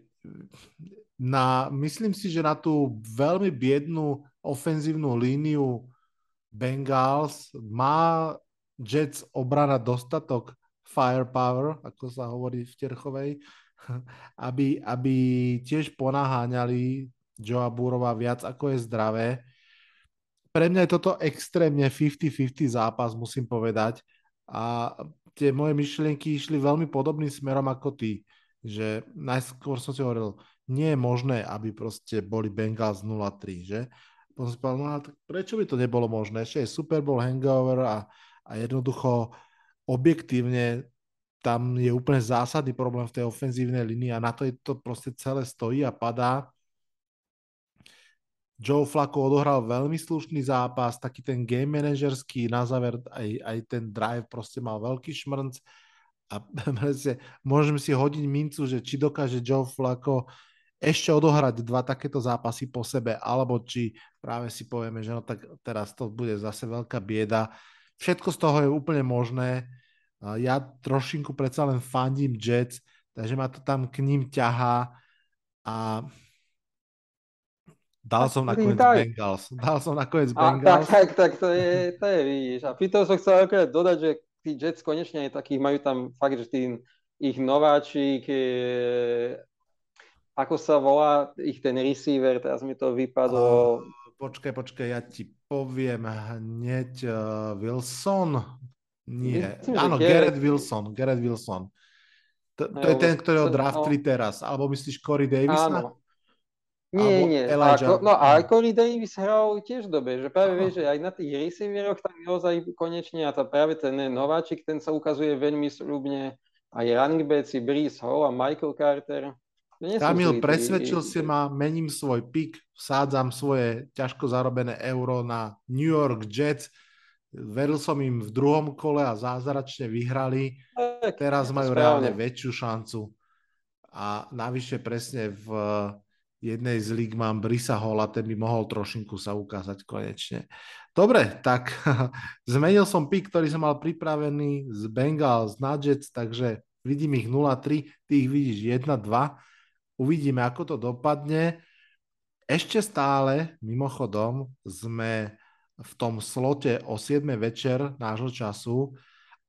na, myslím si, že na tú veľmi biednú ofenzívnu líniu Bengals má Jets obrana dostatok firepower, ako sa hovorí v Terchovej, aby, aby tiež ponaháňali Joa Burova viac ako je zdravé. Pre mňa je toto extrémne 50-50 zápas, musím povedať. A tie moje myšlienky išli veľmi podobným smerom ako ty. Že najskôr som si hovoril, nie je možné, aby proste boli Bengals 0-3, že? Potom si povedal, no ale prečo by to nebolo možné? Ešte je Super Bowl hangover a, a jednoducho objektívne tam je úplne zásadný problém v tej ofenzívnej linii a na to je to proste celé stojí a padá. Joe Flacco odohral veľmi slušný zápas, taký ten game manažerský, na záver aj, aj ten drive proste mal veľký šmrnc a môžeme si hodiť mincu, že či dokáže Joe Flacco ešte odohrať dva takéto zápasy po sebe, alebo či práve si povieme, že no tak teraz to bude zase veľká bieda. Všetko z toho je úplne možné. Ja trošinku predsa len fandím Jets, takže ma to tam k ním ťahá a dal som nakoniec tak. Bengals. Dal som nakoniec Bengals. Tak, tak, tak, to je, to je, vidíš. A pri tom som chcel akorát dodať, že tí Jets konečne aj takých majú tam fakt, že tým ich nováčik ako sa volá ich ten receiver, teraz mi to vypadlo. Uh, počkaj, počkaj, ja ti poviem hneď uh, Wilson. Nie, Myslím, áno, Garrett... Wilson, Garrett Wilson. To, to je ten, ktorého draftli no. teraz. Alebo myslíš Corey Davis? Áno. Nie, nie. A, no a Corey Davis hral tiež dobe, že práve vieš, že aj na tých receiveroch tam naozaj konečne a to práve ten nováčik, ten sa ukazuje veľmi slubne. Aj running backi Breeze Hall a Michael Carter. Kamil, presvedčil si ma, mením svoj pik, vsádzam svoje ťažko zarobené euro na New York Jets. Veril som im v druhom kole a zázračne vyhrali. Teraz majú reálne väčšiu šancu. A navyše presne v jednej z líg mám Brisa Hola, ten by mohol trošinku sa ukázať konečne. Dobre, tak zmenil som pik, ktorý som mal pripravený z Bengals na Jets, takže vidím ich 0-3, ty ich vidíš 1-2 Uvidíme, ako to dopadne. Ešte stále, mimochodom, sme v tom slote o 7 večer nášho času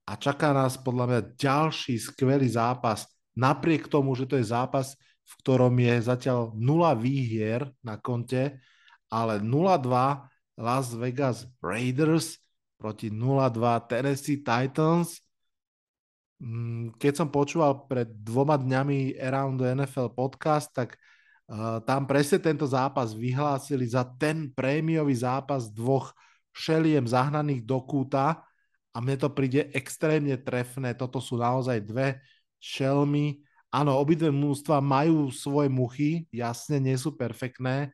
a čaká nás podľa mňa ďalší skvelý zápas. Napriek tomu, že to je zápas, v ktorom je zatiaľ 0 výhier na konte, ale 0-2 Las Vegas Raiders proti 0-2 Tennessee Titans – keď som počúval pred dvoma dňami Around the NFL podcast, tak uh, tam presne tento zápas vyhlásili za ten prémiový zápas dvoch šeliem zahnaných do kúta a mne to príde extrémne trefné. Toto sú naozaj dve šelmy. Áno, obidve mústva majú svoje muchy, jasne, nie sú perfektné,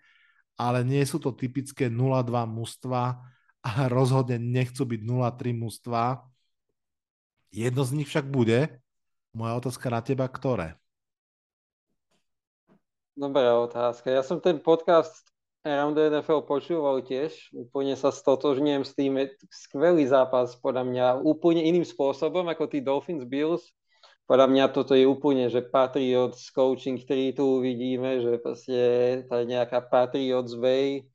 ale nie sú to typické 0-2 mústva a rozhodne nechcú byť 0-3 mústva Jedno z nich však bude. Moja otázka na teba, ktoré? Dobrá otázka. Ja som ten podcast Around NFL počúval tiež. Úplne sa stotožňujem s tým. Skvelý zápas, podľa mňa, úplne iným spôsobom ako tí Dolphins Bills. Podľa mňa toto je úplne, že Patriots coaching, ktorý tu uvidíme, že proste tá nejaká Patriots way.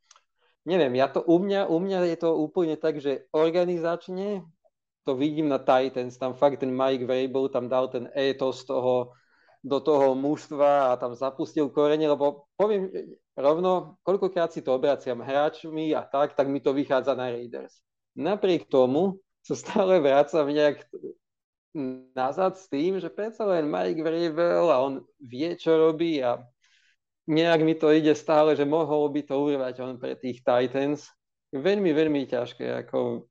Neviem, ja to u mňa, u mňa je to úplne tak, že organizačne to vidím na Titans, tam fakt ten Mike Vrabel tam dal ten etos toho do toho mužstva a tam zapustil korene, lebo poviem rovno, koľkokrát si to obraciam hráčmi a tak, tak mi to vychádza na Raiders. Napriek tomu sa stále vrácam nejak nazad s tým, že predsa len Mike Vrabel a on vie, čo robí a nejak mi to ide stále, že mohol by to urvať on pre tých Titans. Veľmi, veľmi ťažké. Ako...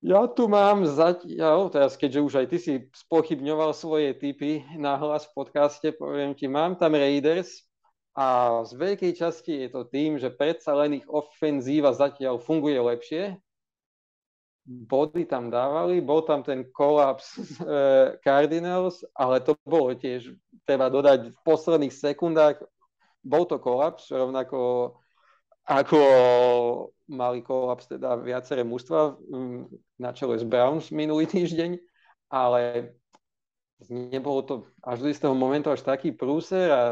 Ja tu mám zatiaľ, teraz keďže už aj ty si spochybňoval svoje typy na hlas v podcaste, poviem ti, mám tam Raiders a z veľkej časti je to tým, že predsa len ich ofenzíva zatiaľ funguje lepšie. Body tam dávali, bol tam ten kolaps uh, Cardinals, ale to bolo tiež, treba dodať, v posledných sekundách bol to kolaps, rovnako ako mali kolaps teda viaceré mužstva mm, na čele s Browns minulý týždeň, ale nebolo to až do istého momentu až taký prúser a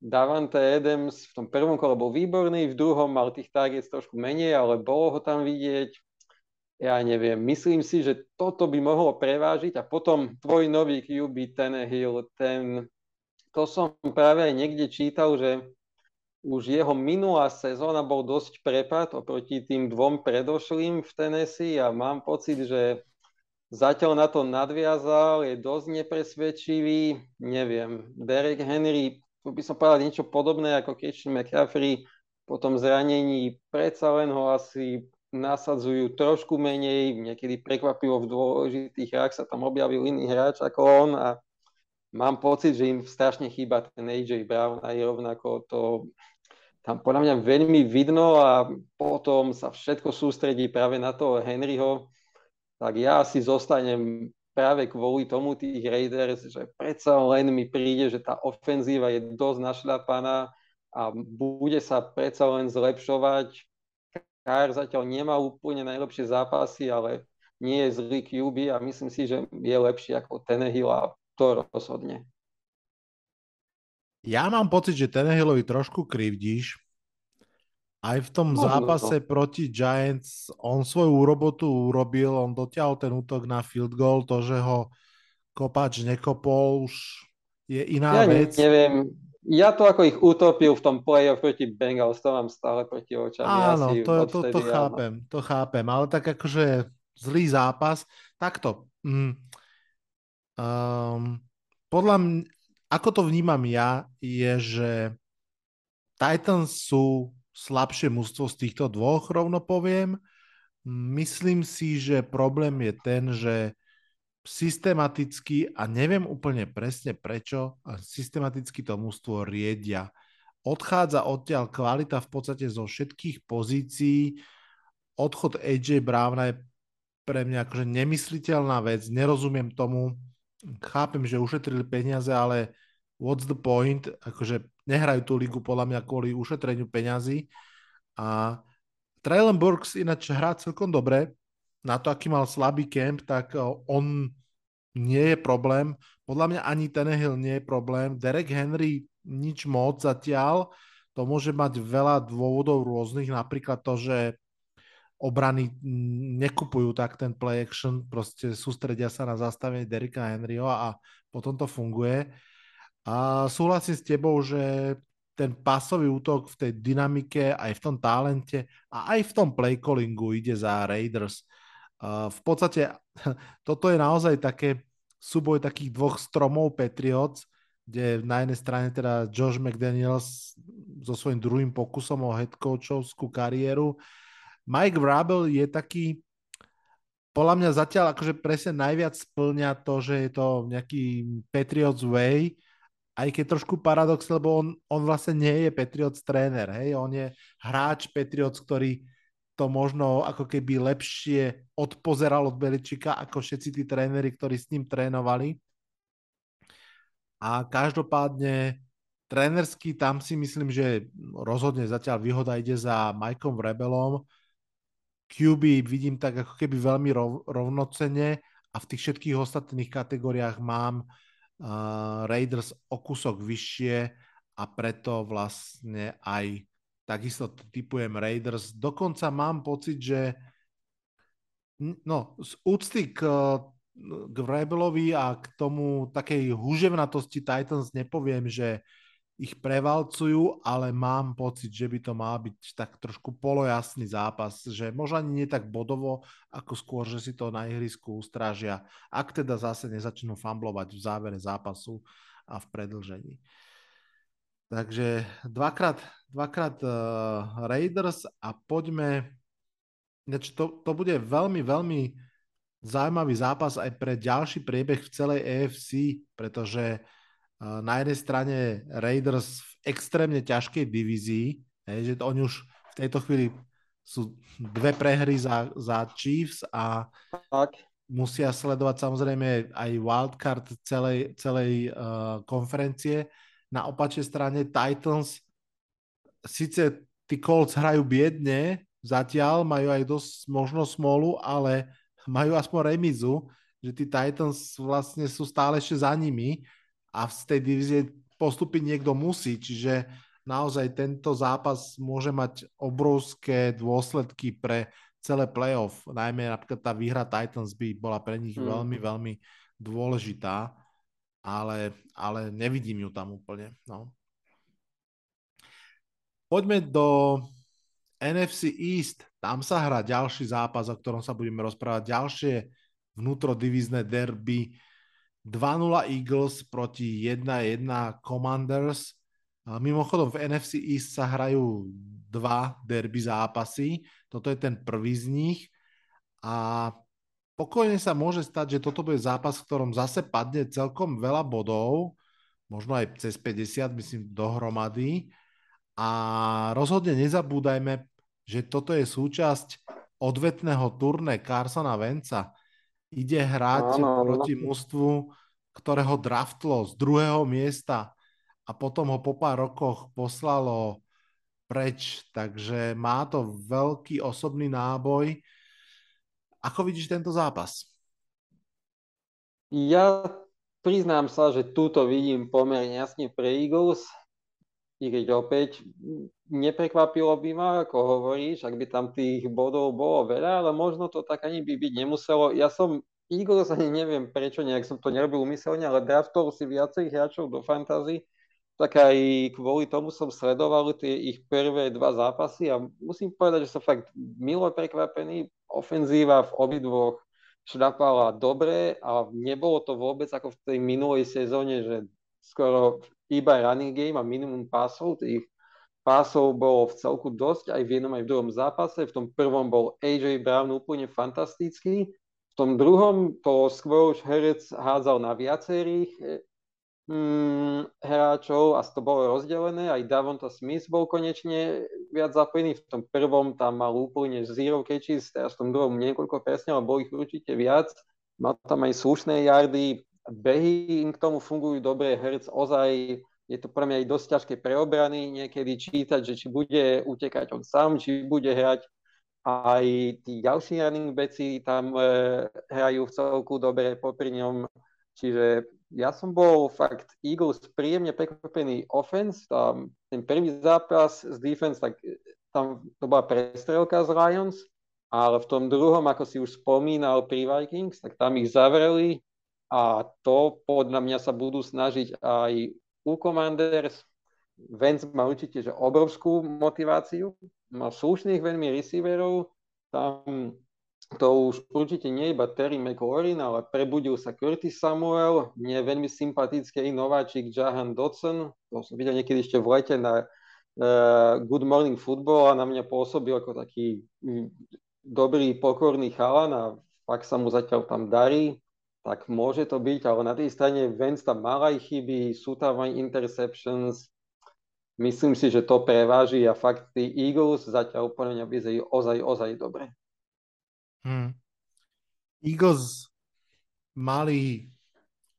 Davante Adams v tom prvom kole bol výborný, v druhom mal tých targets trošku menej, ale bolo ho tam vidieť. Ja neviem, myslím si, že toto by mohlo prevážiť a potom tvoj nový QB Tenehill, ten to som práve niekde čítal, že už jeho minulá sezóna bol dosť prepad oproti tým dvom predošlým v Tennessee a mám pocit, že zatiaľ na to nadviazal, je dosť nepresvedčivý, neviem, Derek Henry, tu by som povedal niečo podobné ako Christian McCaffrey, po tom zranení predsa len ho asi nasadzujú trošku menej, niekedy prekvapivo v dôležitých hrách sa tam objavil iný hráč ako on a mám pocit, že im strašne chýba ten AJ Brown aj rovnako to tam podľa mňa veľmi vidno a potom sa všetko sústredí práve na toho Henryho, tak ja si zostanem práve kvôli tomu tých Raiders, že predsa len mi príde, že tá ofenzíva je dosť našľapaná a bude sa predsa len zlepšovať. Kár zatiaľ nemá úplne najlepšie zápasy, ale nie je zlý QB a myslím si, že je lepší ako Tenehill a to rozhodne. Ja mám pocit, že Tenehillovi trošku krivdíš. Aj v tom Možno zápase to. proti Giants on svoju robotu urobil, on dotiahol ten útok na field goal, to, že ho kopač nekopol, už je iná ja vec. neviem, ja to ako ich utopil v tom playoff proti Bengals, to mám stále proti očami. Áno, ja to, to, to, to chápem, to chápem, ale tak akože zlý zápas. Takto, mm, Um, podľa mňa, ako to vnímam ja, je, že Titans sú slabšie mústvo z týchto dvoch, rovno poviem. Myslím si, že problém je ten, že systematicky, a neviem úplne presne prečo, systematicky to mústvo riedia. Odchádza odtiaľ kvalita v podstate zo všetkých pozícií. Odchod AJ Browna je pre mňa akože nemysliteľná vec, nerozumiem tomu, chápem, že ušetrili peniaze, ale what's the point? Akože nehrajú tú ligu podľa mňa kvôli ušetreniu peňazí. A Traylon Burks ináč hrá celkom dobre. Na to, aký mal slabý camp, tak on nie je problém. Podľa mňa ani Tenehill nie je problém. Derek Henry nič moc zatiaľ. To môže mať veľa dôvodov rôznych, napríklad to, že obrany nekupujú tak ten play action, proste sústredia sa na zastavenie Derika Henryho a potom to funguje. A súhlasím s tebou, že ten pasový útok v tej dynamike, aj v tom talente a aj v tom play callingu ide za Raiders. V podstate toto je naozaj také súboj takých dvoch stromov Patriots, kde na jednej strane teda Josh McDaniels so svojím druhým pokusom o head coachovskú kariéru Mike Vrabel je taký, podľa mňa zatiaľ akože presne najviac splňa to, že je to nejaký Patriots way, aj keď trošku paradox, lebo on, on vlastne nie je Patriots tréner, hej, on je hráč Patriots, ktorý to možno ako keby lepšie odpozeral od Beličika ako všetci tí tréneri, ktorí s ním trénovali. A každopádne trénersky tam si myslím, že rozhodne zatiaľ výhoda ide za Mikeom Rebelom, QB vidím tak ako keby veľmi rov, rovnocene a v tých všetkých ostatných kategóriách mám uh, Raiders o kúsok vyššie a preto vlastne aj takisto typujem Raiders. Dokonca mám pocit, že no, z úcty k k Vrebelovi a k tomu takej huževnatosti Titans nepoviem, že ich prevalcujú, ale mám pocit, že by to mal byť tak trošku polojasný zápas, že možno ani nie tak bodovo, ako skôr, že si to na ihrisku ustrážia, ak teda zase nezačnú famblovať v závere zápasu a v predlžení. Takže dvakrát, dvakrát uh, Raiders a poďme, to, to bude veľmi, veľmi zaujímavý zápas aj pre ďalší priebeh v celej EFC, pretože na jednej strane Raiders v extrémne ťažkej divízii, že to oni už v tejto chvíli sú dve prehry za, za Chiefs a tak. musia sledovať samozrejme aj wildcard celej, celej uh, konferencie. Na opačnej strane Titans, síce tí Colts hrajú biedne, zatiaľ majú aj dosť možno smolu, ale majú aspoň remizu, že tí Titans vlastne sú stále ešte za nimi a z tej divízie postúpiť niekto musí, čiže naozaj tento zápas môže mať obrovské dôsledky pre celé playoff, najmä napríklad tá výhra Titans by bola pre nich hmm. veľmi, veľmi dôležitá, ale, ale nevidím ju tam úplne. No. Poďme do NFC East, tam sa hrá ďalší zápas, o ktorom sa budeme rozprávať, ďalšie vnútrodivízne derby 2-0 Eagles proti 1-1 Commanders. Mimochodom v NFC East sa hrajú dva derby zápasy. Toto je ten prvý z nich. A pokojne sa môže stať, že toto bude zápas, v ktorom zase padne celkom veľa bodov, možno aj cez 50, myslím, dohromady. A rozhodne nezabúdajme, že toto je súčasť odvetného turné Carsona Venca ide hrať áno, proti mužstvu, ktorého draftlo z druhého miesta a potom ho po pár rokoch poslalo preč, takže má to veľký osobný náboj. Ako vidíš tento zápas? Ja priznám sa, že túto vidím pomerne jasne pre Eagles i keď opäť neprekvapilo by ma, ako hovoríš, ak by tam tých bodov bolo veľa, ale možno to tak ani by byť nemuselo. Ja som Eagles ani neviem prečo, nejak som to nerobil umyselne, ale draftol si viacerých hráčov do fantasy, tak aj kvôli tomu som sledoval tie ich prvé dva zápasy a musím povedať, že som fakt milo prekvapený. Ofenzíva v obidvoch šľapala dobre a nebolo to vôbec ako v tej minulej sezóne, že skoro iba running game a minimum pásov. Tých pásov bolo v celku dosť, aj v jednom, aj v druhom zápase. V tom prvom bol AJ Brown úplne fantastický. V tom druhom to skôr už herec hádzal na viacerých mm, hráčov a to bolo rozdelené. Aj Davonta Smith bol konečne viac zapojený. V tom prvom tam mal úplne zero catches, teraz v tom druhom niekoľko presne, ale bol ich určite viac. Mal tam aj slušné jardy, behy im k tomu fungujú dobre, herc ozaj je to pre mňa aj dosť ťažké pre obrany niekedy čítať, že či bude utekať on sám, či bude hrať aj tí ďalší running backi tam e, hrajú v celku dobre popri ňom. Čiže ja som bol fakt Eagles príjemne prekvapený offense. Tam, ten prvý zápas z defense, tak e, tam to bola prestrelka z Lions, ale v tom druhom, ako si už spomínal pri Vikings, tak tam ich zavreli a to podľa mňa sa budú snažiť aj u Commanders. Vance má určite že obrovskú motiváciu, má slušných veľmi receiverov, tam to už určite nie iba Terry McLaurin, ale prebudil sa Curtis Samuel, mne je veľmi sympatický nováčik Jahan Dodson, to som videl niekedy ešte v lete na uh, Good Morning Football a na mňa pôsobil ako taký mm, dobrý, pokorný chalan a fakt sa mu zatiaľ tam darí tak môže to byť, ale na tej strane Vance tam mal aj chyby, sú tam aj interceptions, myslím si, že to preváži a fakt tí Eagles zatiaľ úplne mňa ozaj, ozaj dobre. Hmm. Eagles mali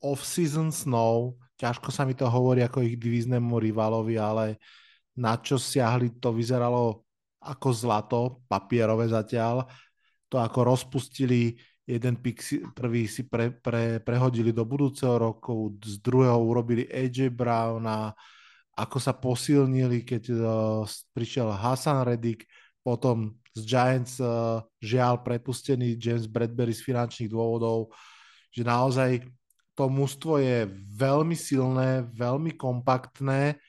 off-season snow, ťažko sa mi to hovorí ako ich divíznemu rivalovi, ale na čo siahli, to vyzeralo ako zlato, papierové zatiaľ. To ako rozpustili jeden pick si, prvý si pre, pre, prehodili do budúceho roku, z druhého urobili AJ Brown a ako sa posilnili, keď uh, prišiel Hassan Reddick, potom z Giants uh, žiaľ prepustený James Bradbury z finančných dôvodov. že naozaj to mužstvo je veľmi silné, veľmi kompaktné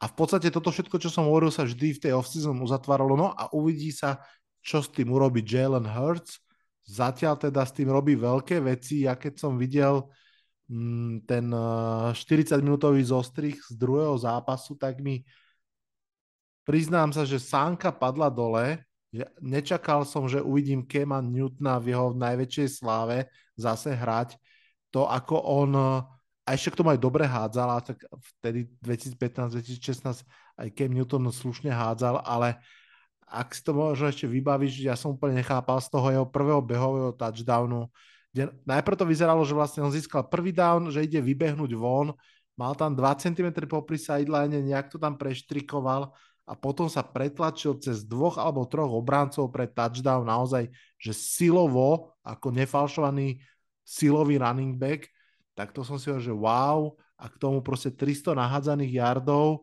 a v podstate toto všetko, čo som hovoril, sa vždy v tej off-season uzatváralo. No a uvidí sa, čo s tým urobí Jalen Hurts. Zatiaľ teda s tým robí veľké veci. Ja keď som videl mm, ten 40-minútový eh, zostrih z druhého zápasu, tak mi priznám sa, že sánka padla dole. Že nečakal som, že uvidím Kema Newtona v jeho najväčšej sláve zase hrať. To, ako on a ešte k tomu aj dobre hádzal, tak vtedy 2015-2016 aj Cam Newton slušne hádzal, ale ak si to možno ešte vybavíš, ja som úplne nechápal z toho jeho prvého behového touchdownu, kde najprv to vyzeralo, že vlastne on získal prvý down, že ide vybehnúť von, mal tam 2 cm popri sideline, nejak to tam preštrikoval a potom sa pretlačil cez dvoch alebo troch obráncov pre touchdown naozaj, že silovo, ako nefalšovaný silový running back, tak to som si hovoril, že wow, a k tomu proste 300 nahádzaných yardov,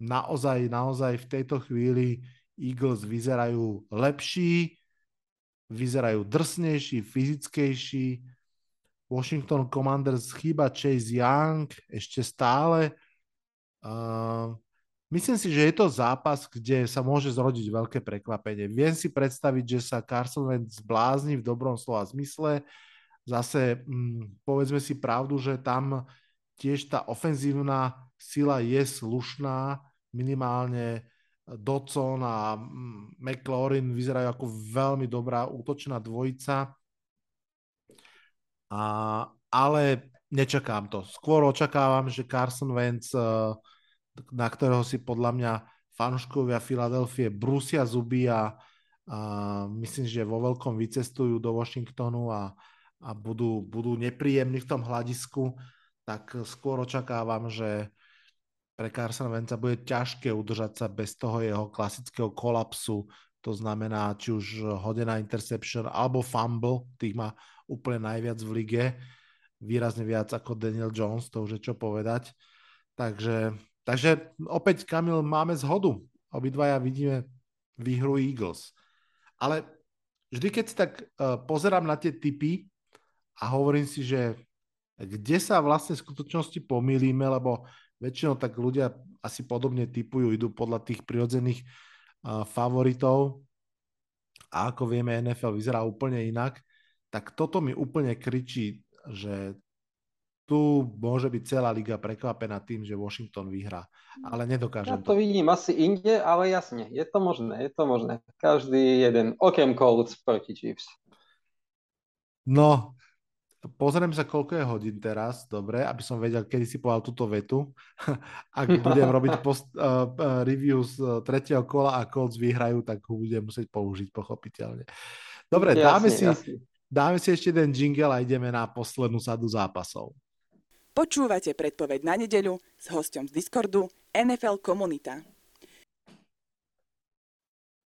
naozaj, naozaj v tejto chvíli Eagles vyzerajú lepší, vyzerajú drsnejší, fyzickejší. Washington Commanders chýba Chase Young ešte stále. Uh, myslím si, že je to zápas, kde sa môže zrodiť veľké prekvapenie. Viem si predstaviť, že sa Carson Wentz zblázni v dobrom slova zmysle, zase hm, povedzme si pravdu, že tam tiež tá ofenzívna sila je slušná, minimálne Dodson a hm, McLaurin vyzerajú ako veľmi dobrá útočná dvojica. A, ale nečakám to. Skôr očakávam, že Carson Wentz, eh, na ktorého si podľa mňa fanúškovia Filadelfie brusia zuby a, a myslím, že vo veľkom vycestujú do Washingtonu a, a budú, budú nepríjemní v tom hľadisku, tak skôr očakávam, že pre Carson Wentza bude ťažké udržať sa bez toho jeho klasického kolapsu, to znamená či už hodená interception alebo fumble, tých má úplne najviac v lige, výrazne viac ako Daniel Jones, to už je čo povedať. Takže, takže opäť, Kamil, máme zhodu. Obidvaja vidíme výhru Eagles. Ale vždy, keď si tak uh, pozerám na tie typy, a hovorím si, že kde sa vlastne v skutočnosti pomýlíme, lebo väčšinou tak ľudia asi podobne typujú, idú podľa tých prirodzených uh, favoritov a ako vieme, NFL vyzerá úplne inak, tak toto mi úplne kričí, že tu môže byť celá liga prekvapená tým, že Washington vyhrá. Ale nedokážem ja to. to. vidím asi inde, ale jasne, je to možné, je to možné. Každý jeden, okrem Colts proti Chiefs. No, Pozriem sa, koľko je hodín teraz, dobre, aby som vedel, kedy si povedal túto vetu. Ak budem robiť post, uh, review z uh, tretieho kola a Colts vyhrajú, tak ho budem musieť použiť, pochopiteľne. Dobre, jasne, dáme, si, jasne. dáme si ešte ten jingle a ideme na poslednú sadu zápasov. Počúvate predpoveď na nedeľu s hostom z Discordu NFL Komunita.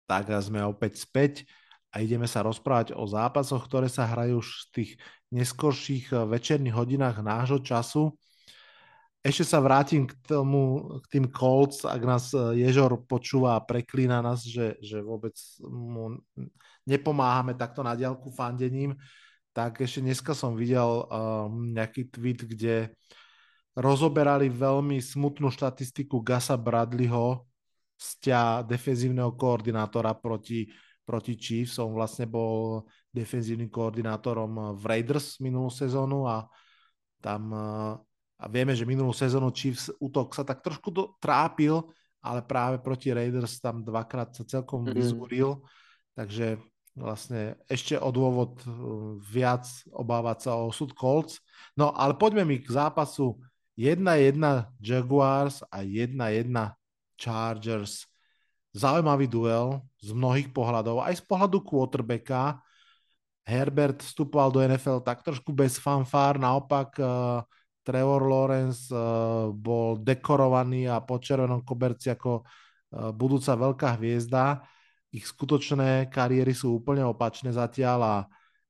Tak a sme opäť späť a ideme sa rozprávať o zápasoch, ktoré sa hrajú už v tých neskorších eh, večerných hodinách nášho času. Ešte sa vrátim k, tomu, k tým Colts, ak nás eh, Ježor počúva a preklína nás, že, že vôbec mu nepomáhame takto na diálku fandením, tak ešte dneska som videl um, nejaký tweet, kde rozoberali veľmi smutnú štatistiku Gasa Bradleyho, stia defenzívneho koordinátora proti proti Chiefs. On vlastne bol defenzívnym koordinátorom v Raiders minulú sezónu a tam a vieme, že minulú sezónu Chiefs útok sa tak trošku do, trápil, ale práve proti Raiders tam dvakrát sa celkom mm-hmm. vyzúril, takže vlastne ešte o dôvod e, viac obávať sa o súd Colts. No ale poďme mi k zápasu 1-1 Jaguars a 1-1 Chargers zaujímavý duel z mnohých pohľadov, aj z pohľadu quarterbacka. Herbert vstupoval do NFL tak trošku bez fanfár, naopak uh, Trevor Lawrence uh, bol dekorovaný a po červenom koberci ako uh, budúca veľká hviezda. Ich skutočné kariéry sú úplne opačné zatiaľ a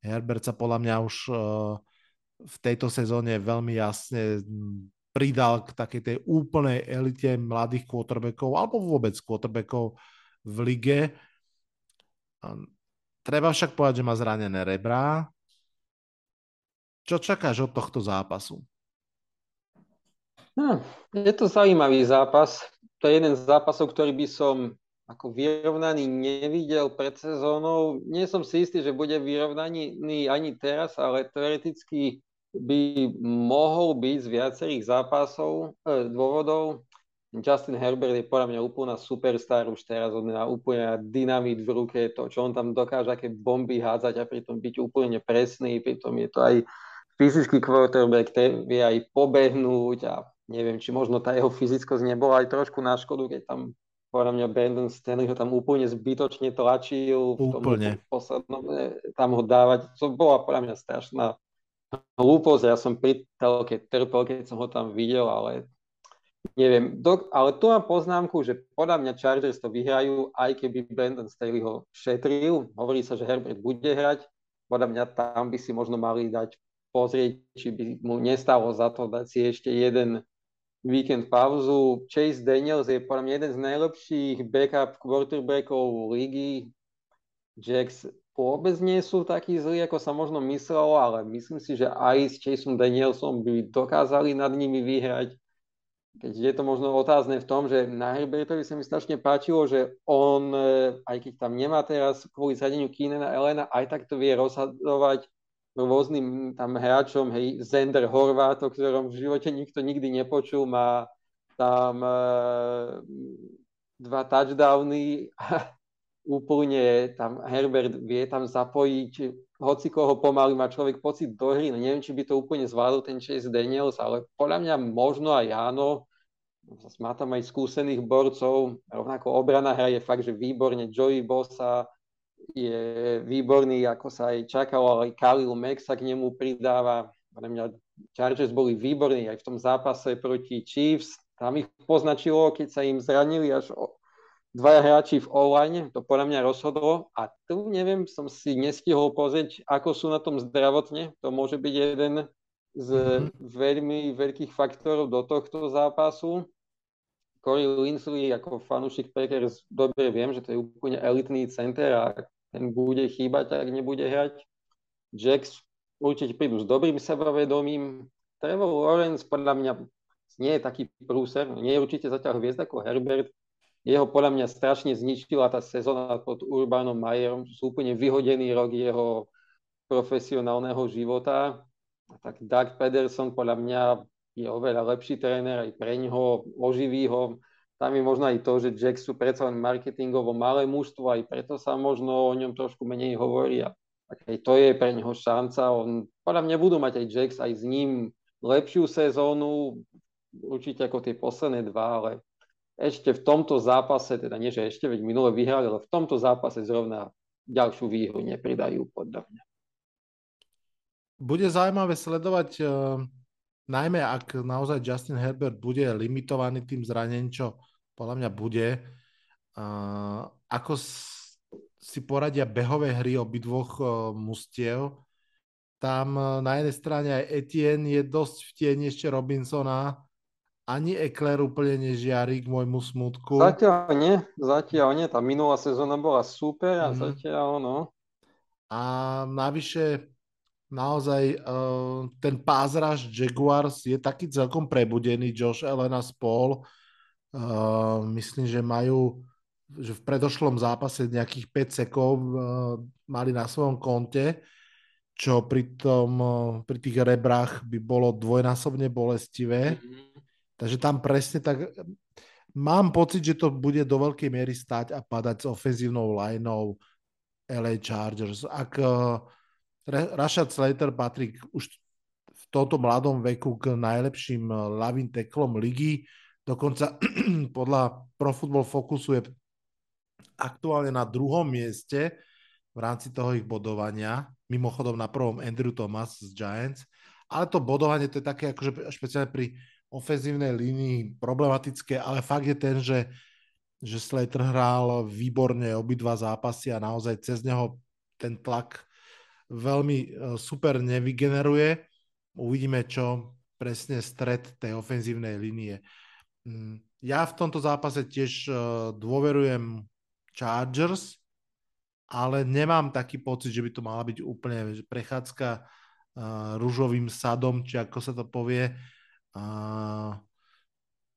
Herbert sa podľa mňa už uh, v tejto sezóne veľmi jasne pridal k takej tej úplnej elite mladých quarterbackov alebo vôbec quarterbackov v lige. Treba však povedať, že má zranené rebra. Čo čakáš od tohto zápasu? No, je to zaujímavý zápas. To je jeden z zápasov, ktorý by som ako vyrovnaný nevidel pred sezónou. Nie som si istý, že bude vyrovnaný ani teraz, ale teoreticky by mohol byť z viacerých zápasov, e, dôvodov. Justin Herbert je podľa mňa úplná superstar už teraz, on má úplne dynamit v ruke, to, čo on tam dokáže, aké bomby hádzať a pritom byť úplne presný, pritom je to aj fyzický quarterback, ktorý vie aj pobehnúť a neviem, či možno tá jeho fyzickosť nebola aj trošku na škodu, keď tam podľa mňa Brandon Stanley ho tam úplne zbytočne tlačil. Úplne. V poslednom, e, tam ho dávať. To bola podľa mňa strašná hlúposť. Ja som pri telke trpel, keď som ho tam videl, ale neviem. Do, ale tu mám poznámku, že podľa mňa Chargers to vyhrajú, aj keby Brandon Staley ho šetril. Hovorí sa, že Herbert bude hrať. Podľa mňa tam by si možno mali dať pozrieť, či by mu nestalo za to dať si ešte jeden víkend pauzu. Chase Daniels je podľa mňa jeden z najlepších backup quarterbackov ligy. Jacks vôbec nie sú takí zlí, ako sa možno myslelo, ale myslím si, že aj s Chaseom Danielsom by dokázali nad nimi vyhrať. Keď je to možno otázne v tom, že na Herbertovi sa mi strašne páčilo, že on, e, aj keď tam nemá teraz kvôli zradeniu Keenana Elena, aj tak to vie rozhadovať rôznym tam hráčom, hej, Zender Horvát, o ktorom v živote nikto nikdy nepočul, má tam e, dva touchdowny úplne tam Herbert vie tam zapojiť, hoci koho pomaly má človek pocit do hry, no neviem, či by to úplne zvládol ten Chase Daniels, ale podľa mňa možno aj áno, má tam aj skúsených borcov, rovnako obrana hra je fakt, že výborne, Joey Bosa je výborný, ako sa aj čakalo, ale aj Khalil Mack sa k nemu pridáva, podľa mňa Chargers boli výborní aj v tom zápase proti Chiefs, tam ich poznačilo, keď sa im zranili až dvaja hráči v online, to podľa mňa rozhodlo a tu neviem, som si nestihol pozrieť, ako sú na tom zdravotne, to môže byť jeden z mm-hmm. veľmi veľkých faktorov do tohto zápasu. Corey Linsley ako fanúšik Packers dobre viem, že to je úplne elitný center a ten bude chýbať, ak nebude hrať. Jacks určite prídu s dobrým sebavedomím. Trevor Lawrence podľa mňa nie je taký prúser, nie je určite zatiaľ hviezd ako Herbert, jeho podľa mňa strašne zničila tá sezóna pod Urbanom Majerom, sú úplne vyhodený rok jeho profesionálneho života. Tak Doug Pederson podľa mňa je oveľa lepší tréner aj pre ňoho, oživí ho. Tam je možno aj to, že Jack sú predsa len marketingovo malé mužstvo, aj preto sa možno o ňom trošku menej hovorí. A aj to je pre neho šanca. On, podľa mňa budú mať aj Jacks aj s ním lepšiu sezónu, určite ako tie posledné dva, ale ešte v tomto zápase, teda nie, že ešte, veď minule vyhrali, ale v tomto zápase zrovna ďalšiu výhru nepridajú podľa mňa. Bude zaujímavé sledovať, uh, najmä ak naozaj Justin Herbert bude limitovaný tým zranením, čo podľa mňa bude, uh, ako si poradia behové hry obidvoch uh, mustiev. Tam na jednej strane aj Etienne je dosť v tieni ešte Robinsona, ani Ekler úplne nežiari k môjmu smutku. Zatiaľ nie, zatiaľ nie. Tá minulá sezóna bola super a mm. zatiaľ no. A navyše naozaj uh, ten pázraž Jaguars je taký celkom prebudený. Josh Allen a spol. Uh, myslím, že majú že v predošlom zápase nejakých 5 sekov uh, mali na svojom konte, čo pri, tom, uh, pri tých rebrách by bolo dvojnásobne bolestivé. Mm-hmm Takže tam presne tak... Mám pocit, že to bude do veľkej miery stať a padať s ofenzívnou lineou LA Chargers. Ak uh, Rashad Slater patrí už v tomto mladom veku k najlepším uh, lavým teklom ligy, dokonca podľa Pro Football Focusu je aktuálne na druhom mieste v rámci toho ich bodovania. Mimochodom na prvom Andrew Thomas z Giants. Ale to bodovanie to je také akože špeciálne pri ofenzívnej línii problematické, ale fakt je ten, že, že Slater hral výborne obidva zápasy a naozaj cez neho ten tlak veľmi e, super nevygeneruje. Uvidíme, čo presne stred tej ofenzívnej línie. Mm, ja v tomto zápase tiež e, dôverujem Chargers, ale nemám taký pocit, že by to mala byť úplne prechádzka uh, rúžovým sadom, či ako sa to povie.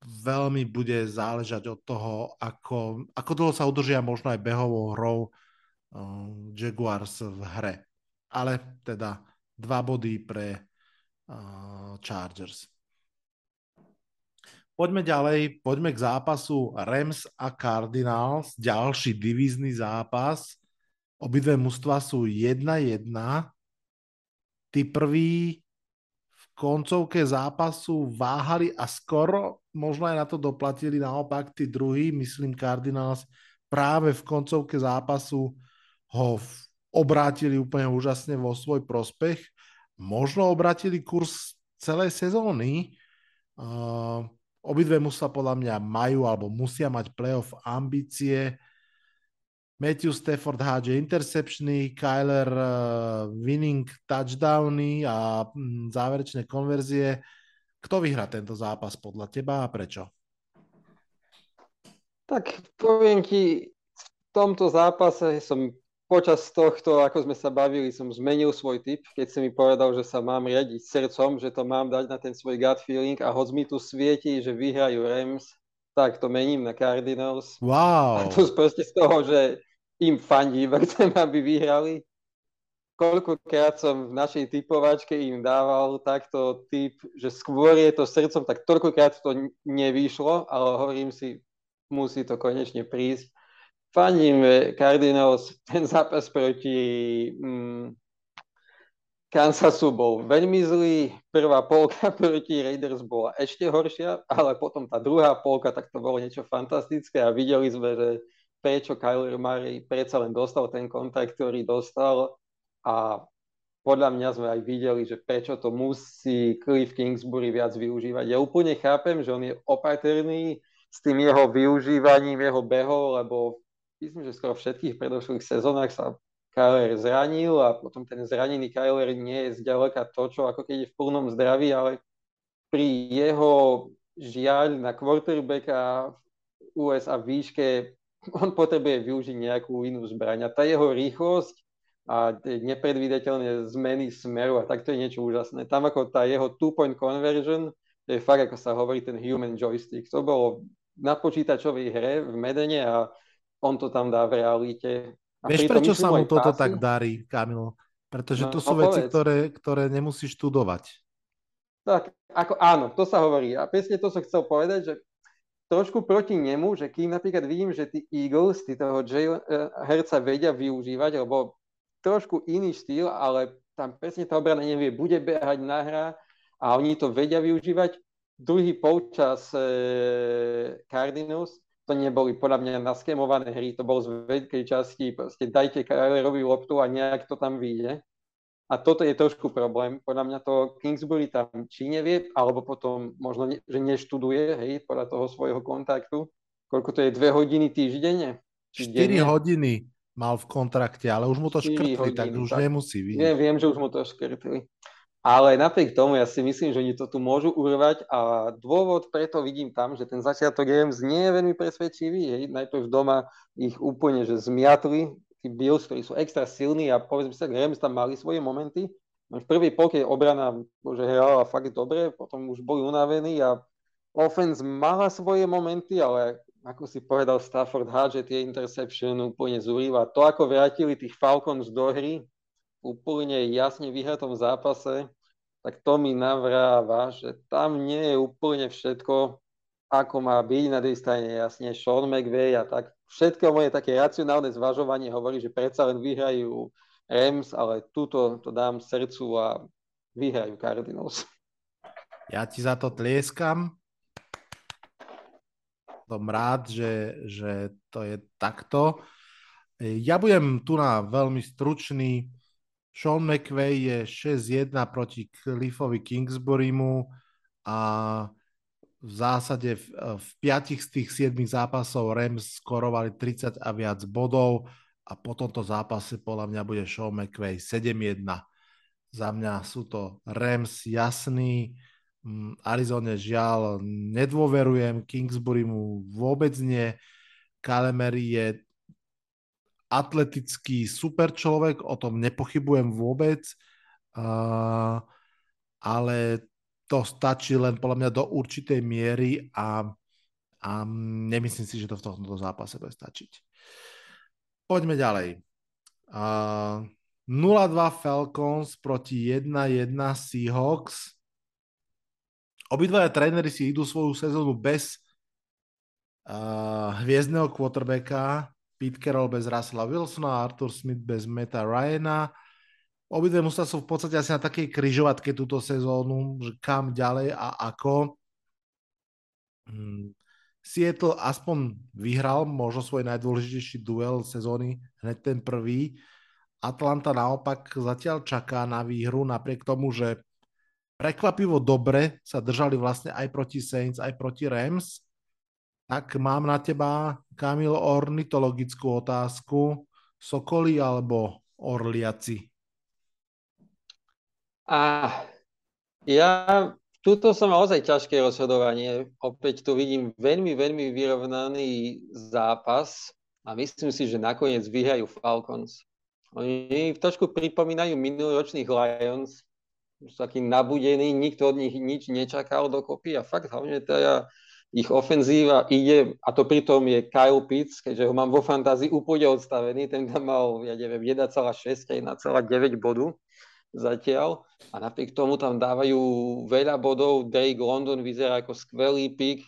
Veľmi bude záležať od toho, ako, ako dlho sa udržia možno aj behovou hrou uh, Jaguars v hre. Ale teda dva body pre uh, Chargers. Poďme ďalej, poďme k zápasu Rams a Cardinals, ďalší divízny zápas. Obidve mužstva sú 1-1. Tí prví v koncovke zápasu váhali a skoro možno aj na to doplatili. Naopak tí druhí, myslím Cardinals, práve v koncovke zápasu ho obrátili úplne úžasne vo svoj prospech. Možno obrátili kurz celej sezóny. Uh, Obidve musia podľa mňa majú alebo musia mať playoff ambície. Matthew Stafford hádže interceptiony, Kyler uh, winning touchdowny a mm, záverečné konverzie. Kto vyhrá tento zápas podľa teba a prečo? Tak poviem ti, v tomto zápase som počas tohto, ako sme sa bavili, som zmenil svoj typ, keď si mi povedal, že sa mám riadiť srdcom, že to mám dať na ten svoj gut feeling a hoď mi tu svieti, že vyhrajú Rams, tak to mením na Cardinals. Wow. A to proste z toho, že im fandím, chcem, aby vyhrali. Koľkokrát som v našej typovačke im dával takto typ, že skôr je to srdcom, tak toľkokrát to nevyšlo, ale hovorím si, musí to konečne prísť fandím Cardinals, ten zápas proti mm, Kansasu bol veľmi zlý, prvá polka proti Raiders bola ešte horšia, ale potom tá druhá polka, tak to bolo niečo fantastické a videli sme, že prečo Kyler Murray predsa len dostal ten kontakt, ktorý dostal a podľa mňa sme aj videli, že prečo to musí Cliff Kingsbury viac využívať. Ja úplne chápem, že on je opatrný s tým jeho využívaním, jeho behov, lebo myslím, že skoro v všetkých predošlých sezónach sa Kyler zranil a potom ten zranený Kyler nie je zďaleka to, čo ako keď je v plnom zdraví, ale pri jeho žiaľ na quarterbacka USA výške on potrebuje využiť nejakú inú zbraň a tá jeho rýchlosť a nepredvídateľné zmeny smeru a takto je niečo úžasné. Tam ako tá jeho two-point conversion, to je fakt, ako sa hovorí, ten human joystick. To bolo na počítačovej hre v Medene a on to tam dá v realite. A Vieš, prečo sa mu toto pásy? tak darí, Kamil? Pretože no, to sú no, veci, ktoré, ktoré nemusíš študovať. Tak, ako áno, to sa hovorí. A presne to som chcel povedať, že trošku proti nemu, že kým napríklad vidím, že tí Eagles, tí toho Jay, uh, herca vedia využívať, lebo trošku iný štýl, ale tam presne tá obrana nevie, bude behať na hra a oni to vedia využívať. Druhý polčas uh, Cardinals to neboli podľa mňa naskemované hry, to bolo z veľkej časti, proste dajte Kylerovi loptu a nejak to tam vyjde. A toto je trošku problém. Podľa mňa to Kingsbury tam či nevie, alebo potom možno, ne, že neštuduje, hej, podľa toho svojho kontaktu. Koľko to je, dve hodiny týždenne? 4 denne? hodiny mal v kontrakte, ale už mu to škrtli, tak už tak, nemusí vidieť. Nie, viem, že už mu to škrtli. Ale napriek tomu ja si myslím, že oni to tu môžu urvať a dôvod preto vidím tam, že ten začiatok Rams nie je veľmi presvedčivý. Hej. Najprv doma ich úplne že zmiatli, Bills, ktorí sú extra silní a povedzme sa, Rams tam mali svoje momenty. V prvej polke obrana že hrala fakt dobre, potom už boli unavení a offense mala svoje momenty, ale ako si povedal Stafford že tie interception úplne zúriva. To, ako vrátili tých Falcons do hry, úplne jasne vyhratom zápase, tak to mi navráva, že tam nie je úplne všetko, ako má byť. Na druhej strane jasne Sean McVay a tak. Všetko moje také racionálne zvažovanie hovorí, že predsa len vyhrajú Rams, ale túto to dám srdcu a vyhrajú Cardinals. Ja ti za to tlieskam. Som rád, že, že to je takto. Ja budem tu na veľmi stručný. Sean McVay je 6-1 proti Cliffovi Kingsburymu a v zásade v, v 5 z tých 7 zápasov Rams skorovali 30 a viac bodov a po tomto zápase podľa mňa bude Sean McVay 7-1. Za mňa sú to Rams jasný, mm, Arizone žiaľ nedôverujem, Kingsbury mu vôbec nie, Kalemery je atletický super človek, o tom nepochybujem vôbec. uh, ale to stačí len podľa mňa do určitej miery a, a nemyslím si, že to v tomto zápase bude stačiť. Poďme ďalej. Uh, 0-2 Falcons proti 1-1 Seahawks. Obidvaja tréneri si idú svoju sezónu bez uh, hviezdneho quarterbacka, Pete Carroll bez Russella Wilsona, Arthur Smith bez Meta Ryana. Obidve musia sú v podstate asi na takej kryžovatke túto sezónu, že kam ďalej a ako. Hmm. Seattle aspoň vyhral možno svoj najdôležitejší duel sezóny, hneď ten prvý. Atlanta naopak zatiaľ čaká na výhru, napriek tomu, že prekvapivo dobre sa držali vlastne aj proti Saints, aj proti Rams. Tak mám na teba, Kamil, ornitologickú otázku. Sokoli alebo orliaci? A ja tuto som mal ozaj ťažké rozhodovanie. Opäť tu vidím veľmi, veľmi vyrovnaný zápas a myslím si, že nakoniec vyhrajú Falcons. Oni trošku pripomínajú minuloročných Lions, sú takí nabudení, nikto od nich nič nečakal dokopy a fakt hlavne teda ich ofenzíva ide, a to pritom je Kyle Pitts, keďže ho mám vo fantázii úplne odstavený, ten tam mal, ja neviem, 1,6 1,9 bodu zatiaľ a napriek tomu tam dávajú veľa bodov. Drake London vyzerá ako skvelý pik,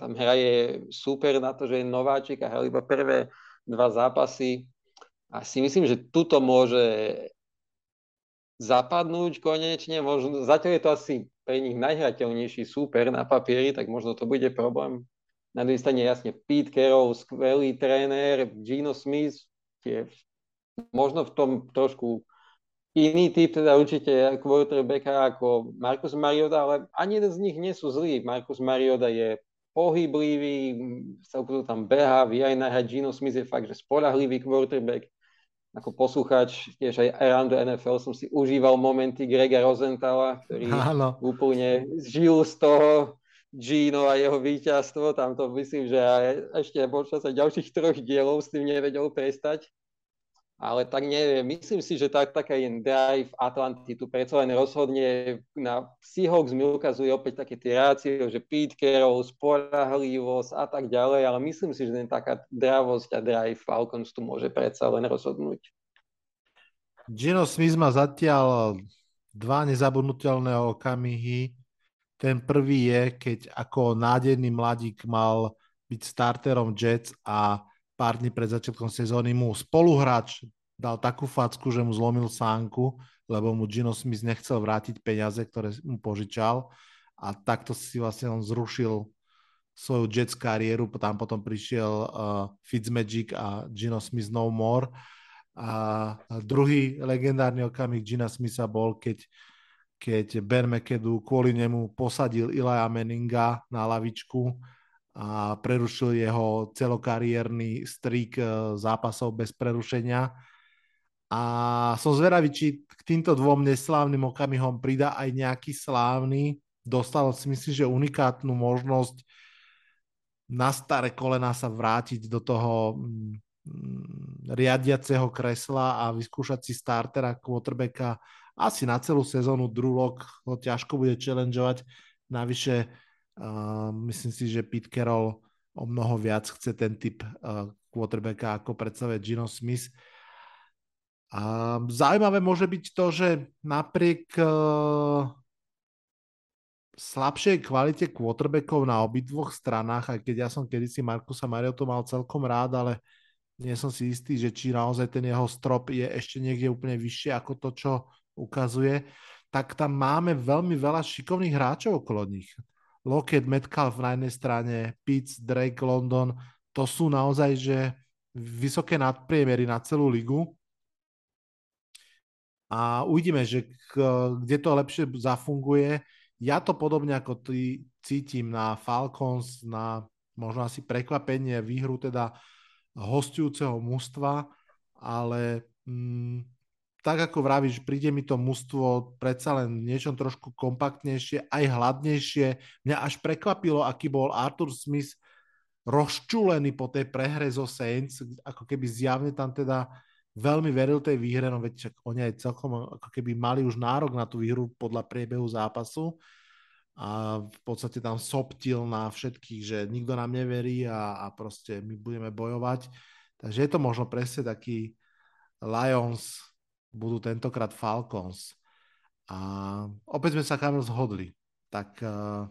tam hraje super na to, že je nováčik a hral iba prvé dva zápasy. A si myslím, že tuto môže zapadnúť konečne. Možno, zatiaľ je to asi pre nich najhrateľnejší súper na papieri, tak možno to bude problém. Na druhej strane jasne Pete Carroll, skvelý tréner, Gino Smith, tie možno v tom trošku iný typ, teda určite quarterbacka ako Marcus Mariota, ale ani jeden z nich nie sú zlí. Marcus Mariota je pohyblivý, celkovo tam beha, vie aj nahrať. Gino Smith je fakt, že spolahlivý quarterback. Ako poslucháč, tiež aj around the NFL som si užíval momenty Grega Rosenthala, ktorý Áno. úplne žil z toho Gino a jeho víťazstvo. Tam to myslím, že aj ešte počas ďalších troch dielov s tým nevedel prestať ale tak neviem, myslím si, že tak, taká jen drive Atlanty tu predsa len rozhodne. Na Seahawks mi ukazuje opäť také tie rácie, že Pete Carroll, spolahlivosť a tak ďalej, ale myslím si, že ten taká dravosť a drive Falcons tu môže predsa len rozhodnúť. Gino Smith má zatiaľ dva nezabudnutelné okamihy. Ten prvý je, keď ako nádejný mladík mal byť starterom Jets a pár dní pred začiatkom sezóny mu spoluhráč dal takú facku, že mu zlomil sánku, lebo mu Gino Smith nechcel vrátiť peniaze, ktoré mu požičal. A takto si vlastne on zrušil svoju Jets kariéru, tam potom prišiel uh, Fitzmagic a Gino Smith no more. A druhý legendárny okamih Gina Smitha bol, keď, keď Ben McAdoo kvôli nemu posadil Ilaja Meninga na lavičku a prerušil jeho celokariérny strik e, zápasov bez prerušenia. A som zvedavý, či k týmto dvom neslávnym okamihom pridá aj nejaký slávny. Dostal si myslím, že unikátnu možnosť na staré kolena sa vrátiť do toho mm, riadiaceho kresla a vyskúšať si startera quarterbacka asi na celú sezónu. Drulok ho ťažko bude challengeovať. Navyše Myslím si, že Pete Carroll o mnoho viac chce ten typ uh, quarterbacka ako predstavuje Gino Smith. A zaujímavé môže byť to, že napriek uh, slabšej kvalite quarterbackov na obidvoch stranách, aj keď ja som kedysi Markusa Mariotu mal celkom rád, ale nie som si istý, že či naozaj ten jeho strop je ešte niekde úplne vyššie ako to, čo ukazuje, tak tam máme veľmi veľa šikovných hráčov okolo nich. Lockheed Metcalf na jednej strane, Pitts, Drake, London, to sú naozaj že vysoké nadpriemery na celú ligu. A uvidíme, že kde to lepšie zafunguje. Ja to podobne ako ty cítim na Falcons, na možno asi prekvapenie výhru teda hostujúceho mužstva, ale mm, tak ako vravíš, príde mi to mužstvo predsa len niečom trošku kompaktnejšie, aj hladnejšie. Mňa až prekvapilo, aký bol Arthur Smith rozčúlený po tej prehre zo Saints, ako keby zjavne tam teda veľmi veril tej výhre, no veď oni aj celkom ako keby mali už nárok na tú výhru podľa priebehu zápasu a v podstate tam soptil na všetkých, že nikto nám neverí a, a proste my budeme bojovať. Takže je to možno presne taký Lions budú tentokrát Falcons. A opäť sme sa kam zhodli. Tak uh,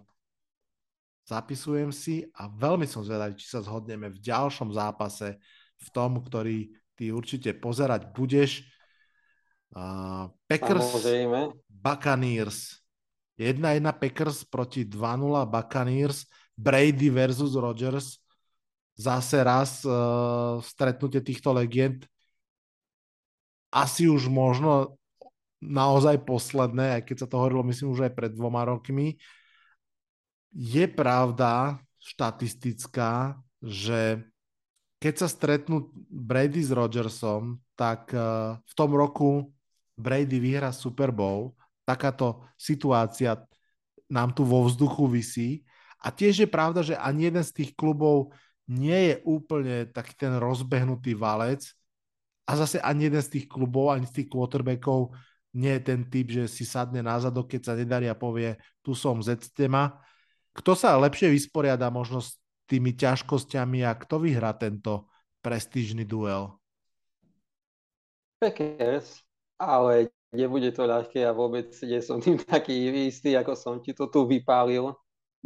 zapisujem si a veľmi som zvedavý, či sa zhodneme v ďalšom zápase, v tom, ktorý ty určite pozerať budeš. Uh, Packers, Samozrejme. Buccaneers. 1-1 Packers proti 2-0 Buccaneers. Brady versus Rodgers. Zase raz uh, stretnutie týchto legend. Asi už možno naozaj posledné, aj keď sa to hovorilo, myslím, už aj pred dvoma rokmi. Je pravda štatistická, že keď sa stretnú Brady s Rodgersom, tak uh, v tom roku Brady vyhra Super Bowl. Takáto situácia nám tu vo vzduchu visí. A tiež je pravda, že ani jeden z tých klubov nie je úplne taký ten rozbehnutý valec a zase ani jeden z tých klubov, ani z tých quarterbackov nie je ten typ, že si sadne na zadok, keď sa nedarí a povie, tu som z ma. Kto sa lepšie vysporiada možno s tými ťažkosťami a kto vyhrá tento prestížny duel? Packers, ale nebude to ľahké a vôbec nie som tým taký istý, ako som ti to tu vypálil.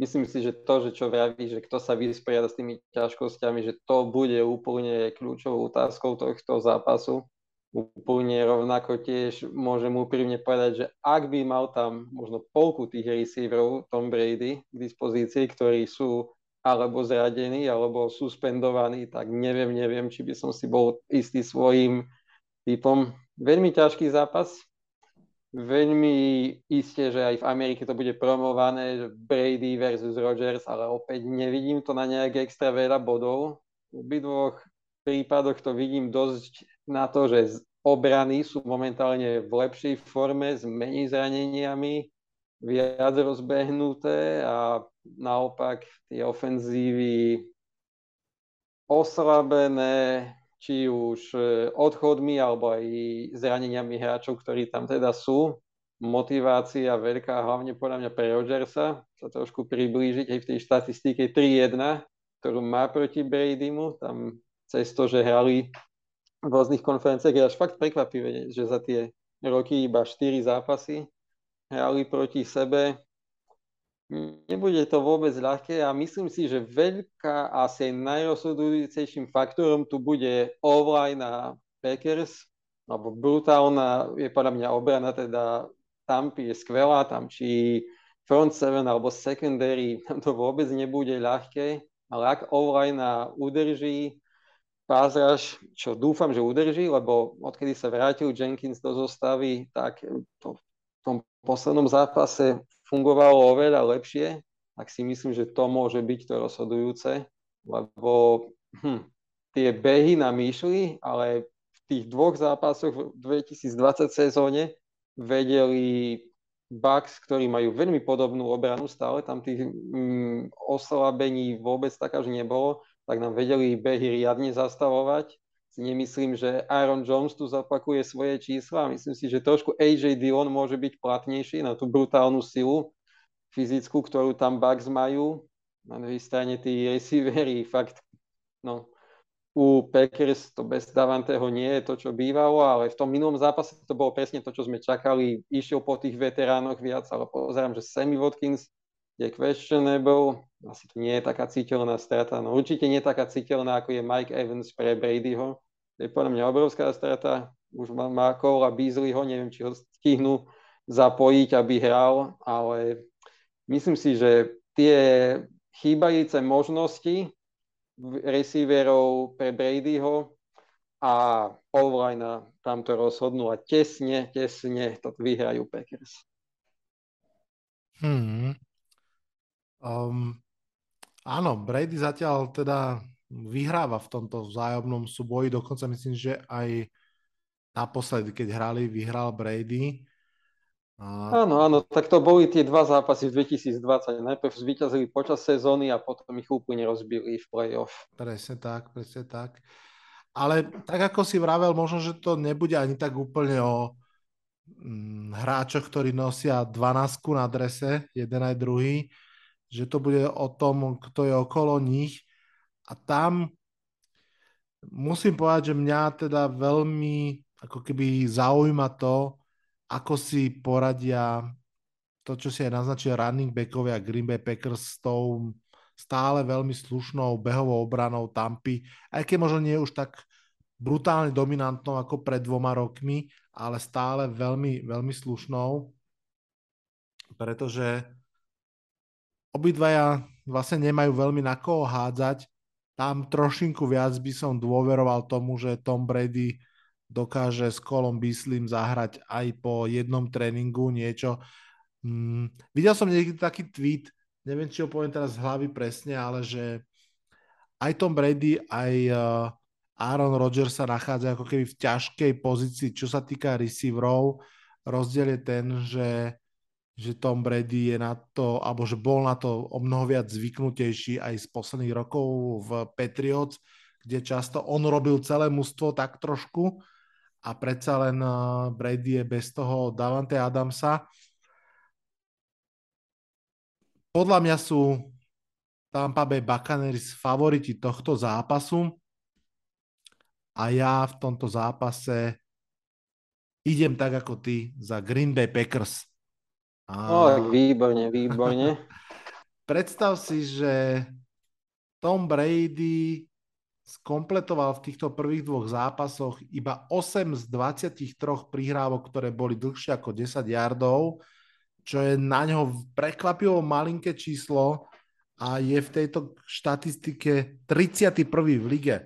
Myslím si, že to, že čo vraví, že kto sa vysporiada s tými ťažkosťami, že to bude úplne kľúčovou otázkou tohto zápasu. Úplne rovnako tiež môžem úprimne povedať, že ak by mal tam možno polku tých receiverov Tom Brady k dispozícii, ktorí sú alebo zradení, alebo suspendovaní, tak neviem, neviem, či by som si bol istý svojim typom. Veľmi ťažký zápas, veľmi isté, že aj v Amerike to bude promované, že Brady versus Rogers, ale opäť nevidím to na nejak extra veľa bodov. V obidvoch prípadoch to vidím dosť na to, že obrany sú momentálne v lepšej forme, s menej zraneniami, viac rozbehnuté a naopak tie ofenzívy oslabené, či už e, odchodmi alebo aj zraneniami hráčov, ktorí tam teda sú. Motivácia veľká, hlavne podľa mňa pre Rodgersa, sa trošku priblížiť aj v tej štatistike 3-1, ktorú má proti Bradymu, tam cez to, že hrali v rôznych konferenciách, je až fakt prekvapivé, že za tie roky iba 4 zápasy hrali proti sebe. Nebude to vôbec ľahké a myslím si, že veľká asi najrozhodujúcejším faktorom tu bude offline a Packers, alebo brutálna je podľa mňa obrana, teda Tampy je skvelá, tam či front seven alebo secondary, tam to vôbec nebude ľahké, ale ak offline udrží pázraž, čo dúfam, že udrží, lebo odkedy sa vrátil Jenkins do zostavy, tak to tom poslednom zápase fungovalo oveľa lepšie, tak si myslím, že to môže byť to rozhodujúce, lebo hm, tie behy nám išli, ale v tých dvoch zápasoch v 2020 sezóne vedeli Bucks, ktorí majú veľmi podobnú obranu stále, tam tých mm, oslabení vôbec tak až nebolo, tak nám vedeli behy riadne zastavovať si nemyslím, že Aaron Jones tu zapakuje svoje čísla. Myslím si, že trošku AJ Dillon môže byť platnejší na tú brutálnu silu fyzickú, ktorú tam Bucks majú. Na druhej strane tí receivery fakt, no, u Packers to bez Davanteho nie je to, čo bývalo, ale v tom minulom zápase to bolo presne to, čo sme čakali. Išiel po tých veteránoch viac, ale pozerám, že Sammy Watkins je questionable, asi to nie je taká citeľná strata. No určite nie taká citeľná, ako je Mike Evans pre Bradyho. To je podľa mňa obrovská strata. Už má, Cole a Beasleyho, neviem, či ho stihnú zapojiť, aby hral, ale myslím si, že tie chýbajúce možnosti receiverov pre Bradyho a online tam to rozhodnú a tesne, tesne to vyhrajú Packers. Hmm. Um, Áno, Brady zatiaľ teda vyhráva v tomto vzájomnom súboji, dokonca myslím, že aj naposledy, keď hrali, vyhral Brady. A... Áno, áno, tak to boli tie dva zápasy v 2020. Najprv zvíťazili počas sezóny a potom ich úplne rozbili v play-off. Presne tak, presne tak. Ale tak ako si vravel, možno, že to nebude ani tak úplne o mm, hráčoch, ktorí nosia 12 na drese, jeden aj druhý, že to bude o tom, kto je okolo nich. A tam musím povedať, že mňa teda veľmi ako keby zaujíma to, ako si poradia to, čo si aj naznačil running backovia Green Bay Packers s tou stále veľmi slušnou behovou obranou Tampy, aj keď možno nie už tak brutálne dominantnou ako pred dvoma rokmi, ale stále veľmi, veľmi slušnou, pretože obidvaja vlastne nemajú veľmi na koho hádzať. Tam trošinku viac by som dôveroval tomu, že Tom Brady dokáže s Kolom Bislim zahrať aj po jednom tréningu niečo. Mm, videl som niekde taký tweet, neviem, či ho poviem teraz z hlavy presne, ale že aj Tom Brady, aj uh, Aaron Rodgers sa nachádza ako keby v ťažkej pozícii, čo sa týka receiverov. Rozdiel je ten, že, že Tom Brady je na to, alebo že bol na to o mnoho viac zvyknutejší aj z posledných rokov v Patriots, kde často on robil celé mužstvo tak trošku a predsa len eh, Brady je bez toho Davante Adamsa podľa mňa sú Tampa Bay Buccaneers favoriti tohto zápasu a ja v tomto zápase idem tak ako ty za Green Bay Packers. A... No, výborne, výborne. Predstav si, že Tom Brady skompletoval v týchto prvých dvoch zápasoch iba 8 z 23 prihrávok, ktoré boli dlhšie ako 10 yardov čo je na ňo prekvapivo malinké číslo a je v tejto štatistike 31. v lige.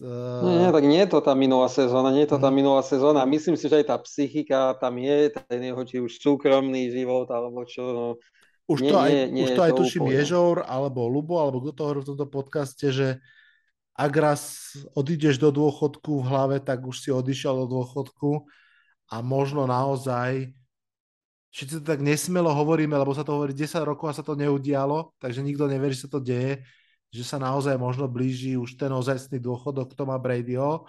Nie, nie, tak nie je to tá minulá sezóna, nie je to tá mhm. minulá sezóna. Myslím si, že aj tá psychika tam je, ten jeho či už súkromný život, alebo čo. No, už nie, to aj, nie, nie už to aj to tuším Ježor, alebo Lubo, alebo kto to hovorí v tomto podcaste, že ak raz odídeš do dôchodku v hlave, tak už si odišiel do dôchodku a možno naozaj všetci to tak nesmelo hovoríme, lebo sa to hovorí 10 rokov a sa to neudialo, takže nikto neverí, že sa to deje, že sa naozaj možno blíži už ten ozajstný dôchodok Toma Bradyho.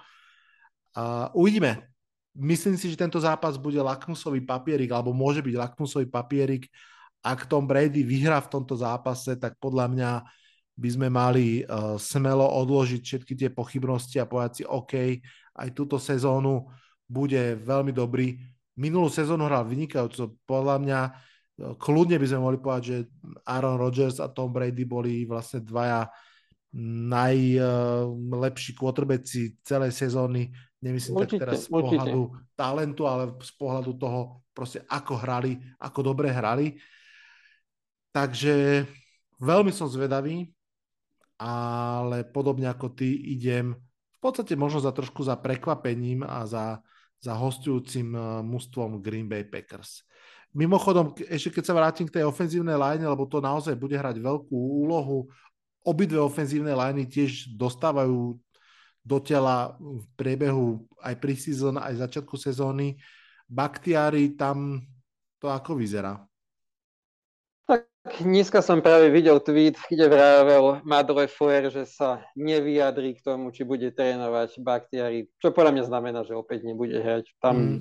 A uvidíme. Myslím si, že tento zápas bude lakmusový papierik, alebo môže byť lakmusový papierik. Ak Tom Brady vyhrá v tomto zápase, tak podľa mňa by sme mali uh, smelo odložiť všetky tie pochybnosti a povedať si, OK, aj túto sezónu bude veľmi dobrý minulú sezónu hral vynikajúco. Podľa mňa kľudne by sme mohli povedať, že Aaron Rodgers a Tom Brady boli vlastne dvaja najlepší quarterbacki celej sezóny. Nemyslím určite, tak teraz z pohľadu určite. talentu, ale z pohľadu toho proste ako hrali, ako dobre hrali. Takže veľmi som zvedavý, ale podobne ako ty idem v podstate možno za trošku za prekvapením a za za hostujúcim eh, mužstvom Green Bay Packers. Mimochodom, ešte keď sa vrátim k tej ofenzívnej line, lebo to naozaj bude hrať veľkú úlohu, obidve ofenzívne liney tiež dostávajú do tela v priebehu aj pri season, aj začiatku sezóny. Baktiári tam to ako vyzerá? Dneska som práve videl tweet, kde vravel Matt Lefler, že sa nevyjadrí k tomu, či bude trénovať baktiári, čo podľa mňa znamená, že opäť nebude hrať. Tam, mm.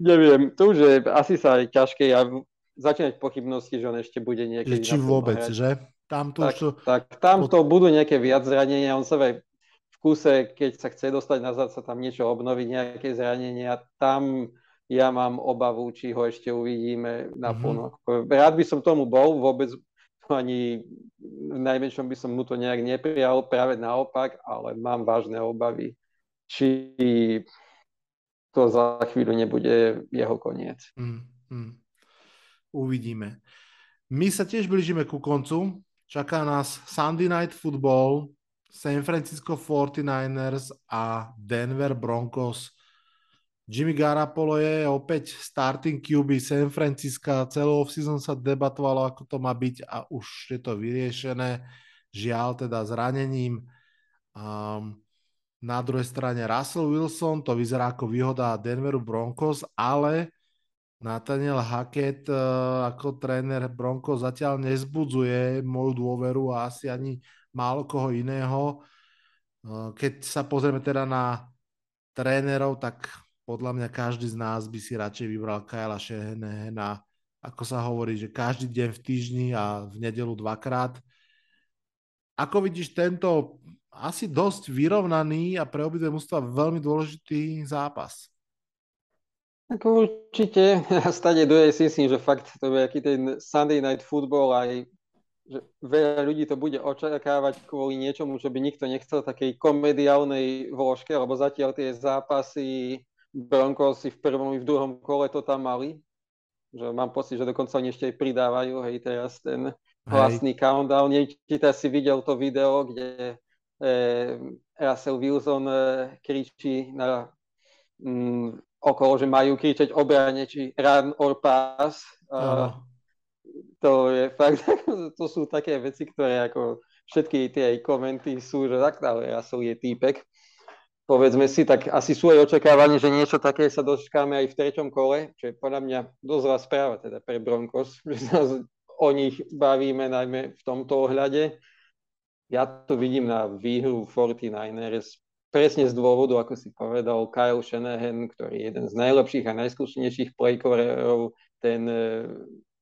Neviem, to už je asi sa aj ťažké a začínať pochybnosti, že on ešte bude niekedy. Či vôbec, hrať. že? Tam to tak, už... tak tam to budú nejaké viac zranenia, on sa aj v kuse, keď sa chce dostať nazad, sa tam niečo obnoviť, nejaké zranenia, tam ja mám obavu, či ho ešte uvidíme na plno. Mm-hmm. Rád by som tomu bol, vôbec ani v najmenšom by som mu to nejak neprijal, práve naopak, ale mám vážne obavy, či to za chvíľu nebude jeho koniec. Mm-hmm. Uvidíme. My sa tiež blížime ku koncu. Čaká nás Sunday Night Football, San Francisco 49ers a Denver Broncos Jimmy Garapolo je opäť starting QB San Francisco. Celú off-season sa debatovalo, ako to má byť a už je to vyriešené. Žiaľ teda zranením. Um, na druhej strane Russell Wilson, to vyzerá ako výhoda Denveru Broncos, ale Nathaniel Hackett uh, ako tréner Broncos zatiaľ nezbudzuje moju dôveru a asi ani málo koho iného. Keď sa pozrieme teda na trénerov, tak podľa mňa každý z nás by si radšej vybral Kyla Shehenehena, ako sa hovorí, že každý deň v týždni a v nedelu dvakrát. Ako vidíš tento asi dosť vyrovnaný a pre obidve mústva veľmi dôležitý zápas? Ako určite, stade druhej si myslím, že fakt to je aký ten Sunday Night Football aj že veľa ľudí to bude očakávať kvôli niečomu, čo by nikto nechcel takej komediálnej vložke, lebo zatiaľ tie zápasy Broncos si v prvom i v druhom kole to tam mali. Že mám pocit, že dokonca oni ešte aj pridávajú, hej, teraz ten hej. countdown. Či si videl to video, kde Russell Wilson eh, kričí na, mm, okolo, že majú kričať obrane, či run or pass. Uh, to je fakt, to sú také veci, ktoré ako všetky tie komenty sú, že tak, ale Russell je týpek. Povedzme si, tak asi sú aj očakávanie, že niečo také sa dočkáme aj v treťom kole, čo je podľa mňa dosť zlá správa teda pre Broncos, že sa o nich bavíme najmä v tomto ohľade. Ja to vidím na výhru 49ers presne z dôvodu, ako si povedal, Kyle Shanahan, ktorý je jeden z najlepších a najskúsenejších playcoverov, ten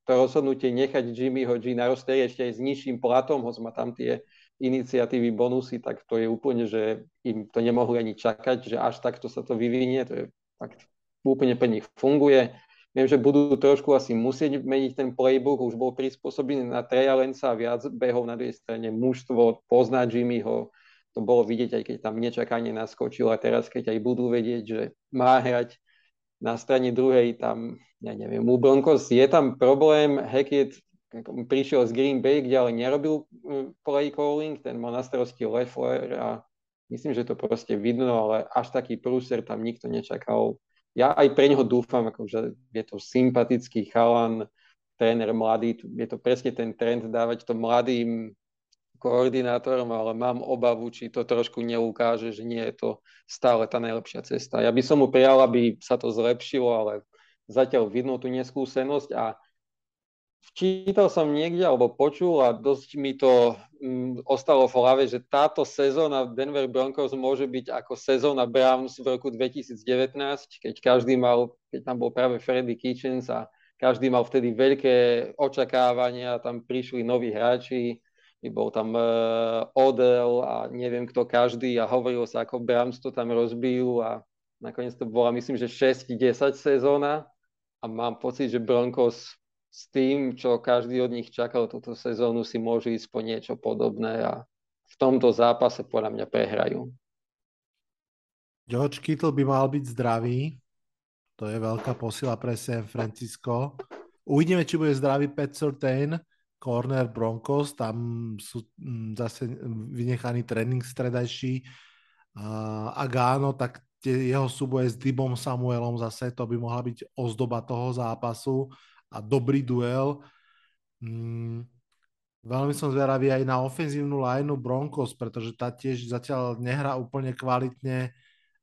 to rozhodnutie nechať Jimmyho G na rosteri ešte aj s nižším platom, hoď má tam tie iniciatívy, bonusy, tak to je úplne, že im to nemohli ani čakať, že až takto sa to vyvinie, to je fakt úplne pre nich funguje. Viem, že budú trošku asi musieť meniť ten playbook, už bol prispôsobený na Treja Lenca viac behov na druhej strane. Mužstvo pozná Jimmyho, to bolo vidieť, aj keď tam nečakanie naskočil a teraz, keď aj budú vedieť, že má hrať na strane druhej, tam ja neviem, u Broncos je tam problém, Hackett prišiel z Green Bay, kde ale nerobil mm, play calling, ten mal na starosti Leffler a myslím, že to proste vidno, ale až taký prúser tam nikto nečakal. Ja aj pre neho dúfam, akože je to sympatický chalan, tréner mladý, je to presne ten trend dávať to mladým koordinátorom, ale mám obavu, či to trošku neukáže, že nie je to stále tá najlepšia cesta. Ja by som mu prijal, aby sa to zlepšilo, ale zatiaľ vidno tú neskúsenosť a včítal som niekde alebo počul a dosť mi to mm, ostalo v hlave, že táto sezóna Denver Broncos môže byť ako sezóna Browns v roku 2019, keď každý mal, keď tam bol práve Freddy Kitchens a každý mal vtedy veľké očakávania, tam prišli noví hráči, bol tam uh, Odell a neviem kto každý a hovorilo sa, ako Browns to tam rozbijú a nakoniec to bola myslím, že 6-10 sezóna a mám pocit, že Broncos s tým, čo každý od nich čakal túto sezónu, si môžu ísť po niečo podobné a v tomto zápase podľa mňa prehrajú. George Kittle by mal byť zdravý. To je veľká posila pre San Francisco. Uvidíme, či bude zdravý Pat Surtain, corner Broncos. Tam sú mm, zase vynechaný tréning stredajší. Ak áno, tak tie jeho súboje s Dibom Samuelom zase, to by mohla byť ozdoba toho zápasu a dobrý duel. Mm, veľmi som zveravý aj na ofenzívnu lineu Broncos, pretože tá tiež zatiaľ nehrá úplne kvalitne,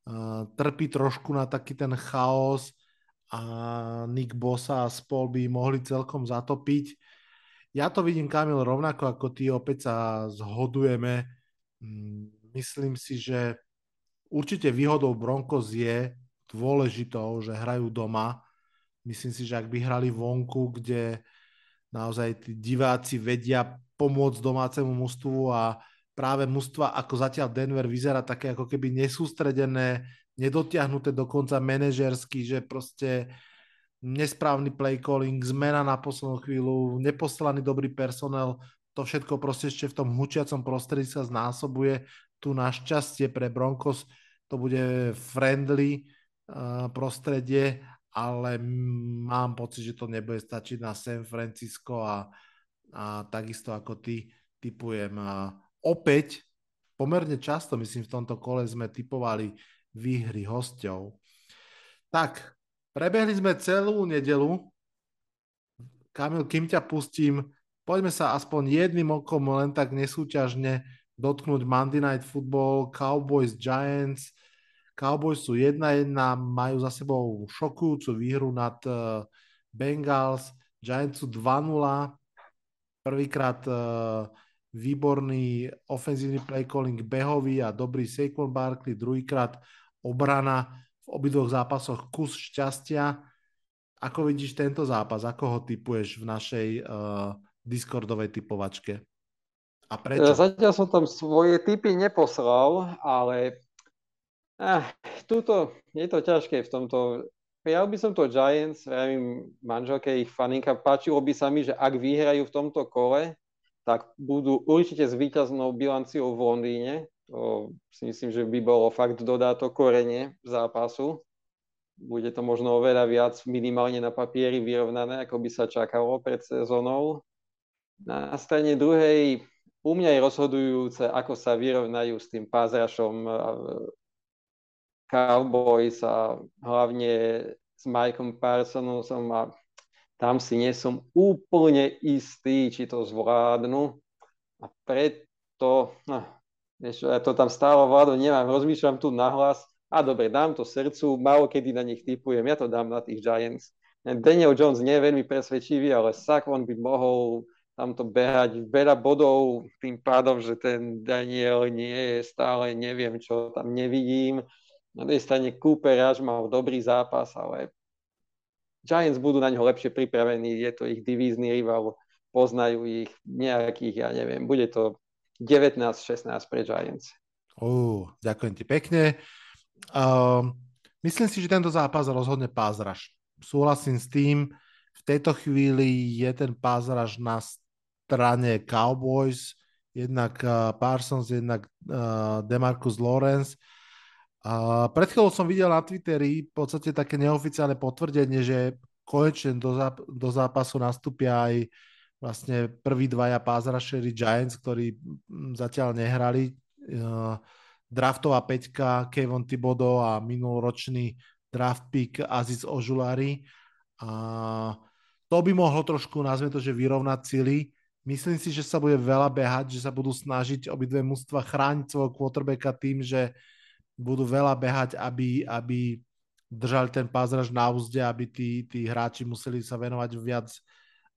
uh, trpí trošku na taký ten chaos a Nick Bosa a spol by mohli celkom zatopiť. Ja to vidím, Kamil, rovnako ako ty, opäť sa zhodujeme. Mm, myslím si, že Určite výhodou Broncos je dôležitou, že hrajú doma. Myslím si, že ak by hrali vonku, kde naozaj tí diváci vedia pomôcť domácemu mužstvu a práve mužstva ako zatiaľ Denver vyzerá také ako keby nesústredené, nedotiahnuté dokonca manažersky, že proste nesprávny play calling, zmena na poslednú chvíľu, neposlaný dobrý personel, to všetko proste ešte v tom hučiacom prostredí sa znásobuje. Tu našťastie pre Broncos to bude friendly uh, prostredie, ale mám pocit, že to nebude stačiť na San Francisco a, a takisto ako ty typujem. A opäť pomerne často, myslím, v tomto kole sme typovali výhry hostov. Tak, prebehli sme celú nedelu. Kamil, kým ťa pustím, poďme sa aspoň jedným okom len tak nesúťažne dotknúť Monday Night Football, Cowboys, Giants. Cowboys sú 1-1, majú za sebou šokujúcu výhru nad uh, Bengals, Giants sú 2-0, prvýkrát uh, výborný ofenzívny play calling behový a dobrý Saquon Barkley, druhýkrát obrana v obidvoch zápasoch kus šťastia. Ako vidíš tento zápas? Ako ho typuješ v našej uh, Discordovej typovačke? A prečo? Zatiaľ som tam svoje typy neposlal, ale eh, tuto je to ťažké v tomto. Ja by som to Giants, ja viem, manželke ich faninka, páčilo by sa mi, že ak vyhrajú v tomto kole, tak budú určite s víťaznou bilanciou v Londýne. To si myslím, že by bolo fakt dodáto korenie zápasu. Bude to možno oveľa viac minimálne na papieri vyrovnané, ako by sa čakalo pred sezónou. Na strane druhej u mňa je rozhodujúce, ako sa vyrovnajú s tým pázrašom Cowboys a hlavne s Mikeom Parsonom a tam si nie som úplne istý, či to zvládnu. A preto, no, vieš, ja to tam stále vládu nemám, rozmýšľam tu nahlas, a dobre, dám to srdcu, málo kedy na nich typujem, ja to dám na tých Giants. Daniel Jones nie je veľmi presvedčivý, ale Saquon by mohol tamto behať veľa bodov tým pádom, že ten Daniel nie je stále, neviem čo tam nevidím. Na tej strane Cooper až mal dobrý zápas, ale Giants budú na ňo lepšie pripravení, je to ich divízny rival, poznajú ich nejakých, ja neviem, bude to 19-16 pre Giants. Uh, ďakujem ti pekne. Uh, myslím si, že tento zápas rozhodne pázraž. Súhlasím s tým, v tejto chvíli je ten pázraž na strane Cowboys, jednak uh, Parsons, jednak uh, Demarcus Lawrence. A pred chvíľou som videl na Twitteri v podstate také neoficiálne potvrdenie, že konečne do, záp- do zápasu nastúpia aj vlastne prví dvaja pázrašeri Giants, ktorí mm, zatiaľ nehrali. Uh, draftová peťka Kevin Thibodeau a minuloročný draft pick Aziz Ožulari. A to by mohlo trošku, nazvime to, že vyrovnať cíly. Myslím si, že sa bude veľa behať, že sa budú snažiť obidve mužstva chrániť svojho quarterbacka tým, že budú veľa behať, aby, aby držali ten pázraž na úzde, aby tí, tí hráči museli sa venovať viac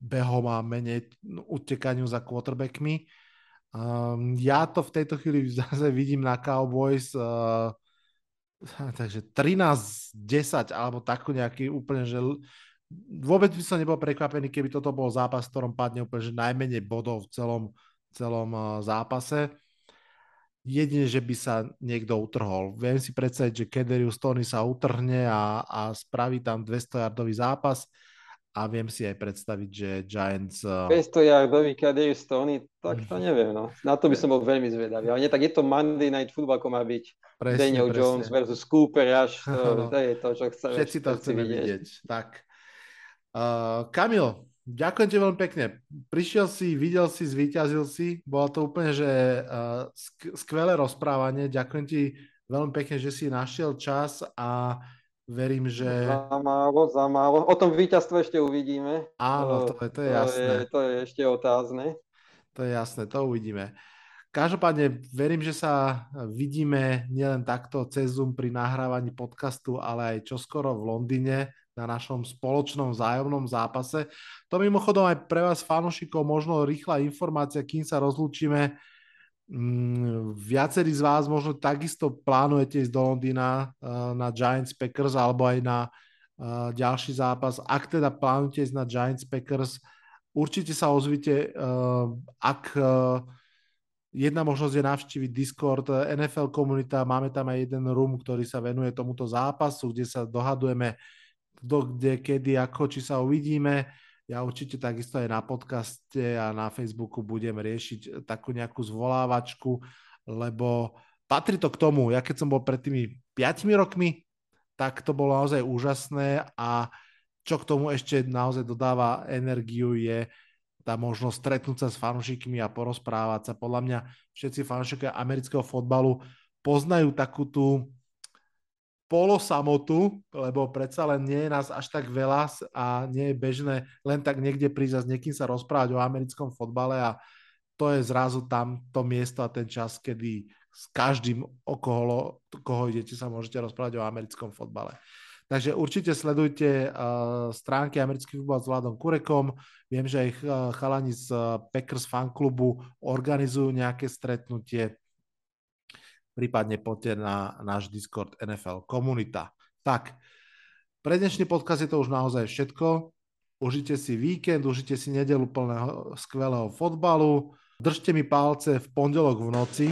behom a menej utekaniu za quarterbackmi. Um, ja to v tejto chvíli zase vidím na Cowboys uh, takže 13-10 alebo takú nejaký úplne, že vôbec by som nebol prekvapený, keby toto bol zápas, v ktorom padne úplne, že najmenej bodov v celom, celom uh, zápase jedine, že by sa niekto utrhol. Viem si predstaviť, že Kederius Tony sa utrhne a, a spraví tam 200-yardový zápas a viem si aj predstaviť, že Giants... 200-yardový Kederius Tony, tak to mhm. neviem, no. Na to by som bol veľmi zvedavý. Ale nie, tak je to Monday Night Football, ako má byť presne, Daniel presne. Jones versus Cooper, až to, to je to, čo chceme. Všetci to chceme vidieť. vidieť. Tak. Uh, Kamil, Ďakujem ti veľmi pekne. Prišiel si, videl si, zvíťazil si. Bolo to úplne, že uh, skvelé rozprávanie. Ďakujem ti veľmi pekne, že si našiel čas a verím, že... Za málo, za málo. O tom víťazstve ešte uvidíme. Áno, to, to, je, to je jasné. To je, to je ešte otázne. To je jasné, to uvidíme. Každopádne verím, že sa vidíme nielen takto cez Zoom pri nahrávaní podcastu, ale aj čoskoro v Londýne na našom spoločnom vzájomnom zápase. To mimochodom aj pre vás fanúšikov možno rýchla informácia, kým sa rozlúčime. Mm, viacerí z vás možno takisto plánujete ísť do Londýna uh, na Giants Packers alebo aj na uh, ďalší zápas. Ak teda plánujete ísť na Giants Packers, určite sa ozvite, uh, ak jedna možnosť je navštíviť Discord NFL komunita, máme tam aj jeden room, ktorý sa venuje tomuto zápasu, kde sa dohadujeme kto kde, kedy, ako, či sa uvidíme. Ja určite takisto aj na podcaste a na Facebooku budem riešiť takú nejakú zvolávačku, lebo patrí to k tomu. Ja keď som bol pred tými 5 rokmi, tak to bolo naozaj úžasné a čo k tomu ešte naozaj dodáva energiu je tá možnosť stretnúť sa s fanúšikmi a porozprávať sa. Podľa mňa všetci fanúšikovia amerického fotbalu poznajú takú tú polosamotu, lebo predsa len nie je nás až tak veľa a nie je bežné len tak niekde prísť a s niekým sa rozprávať o americkom fotbale a to je zrazu tam to miesto a ten čas, kedy s každým, okolo koho idete, sa môžete rozprávať o americkom fotbale. Takže určite sledujte uh, stránky Americký futbal s Vladom Kurekom. Viem, že aj chalani z Packers fanklubu organizujú nejaké stretnutie. Prípadne poďte na náš Discord NFL komunita. Tak, pre dnešný podcast je to už naozaj všetko. Užite si víkend, užite si nedelu plného skvelého fotbalu. Držte mi palce v pondelok v noci.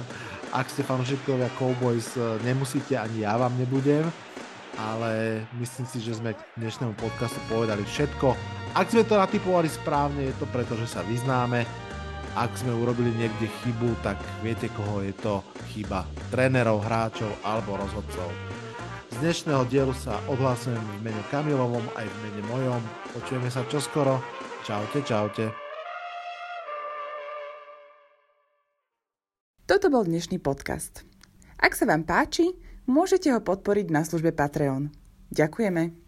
Ak ste fanúšikovia Cowboys, nemusíte, ani ja vám nebudem ale myslím si, že sme k dnešnému podcastu povedali všetko. Ak sme to natypovali správne, je to preto, že sa vyznáme. Ak sme urobili niekde chybu, tak viete, koho je to chyba trénerov, hráčov alebo rozhodcov. Z dnešného dielu sa odhlasujem v mene Kamilovom aj v mene mojom. Počujeme sa čoskoro. Čaute, čaute. Toto bol dnešný podcast. Ak sa vám páči, môžete ho podporiť na službe Patreon. Ďakujeme.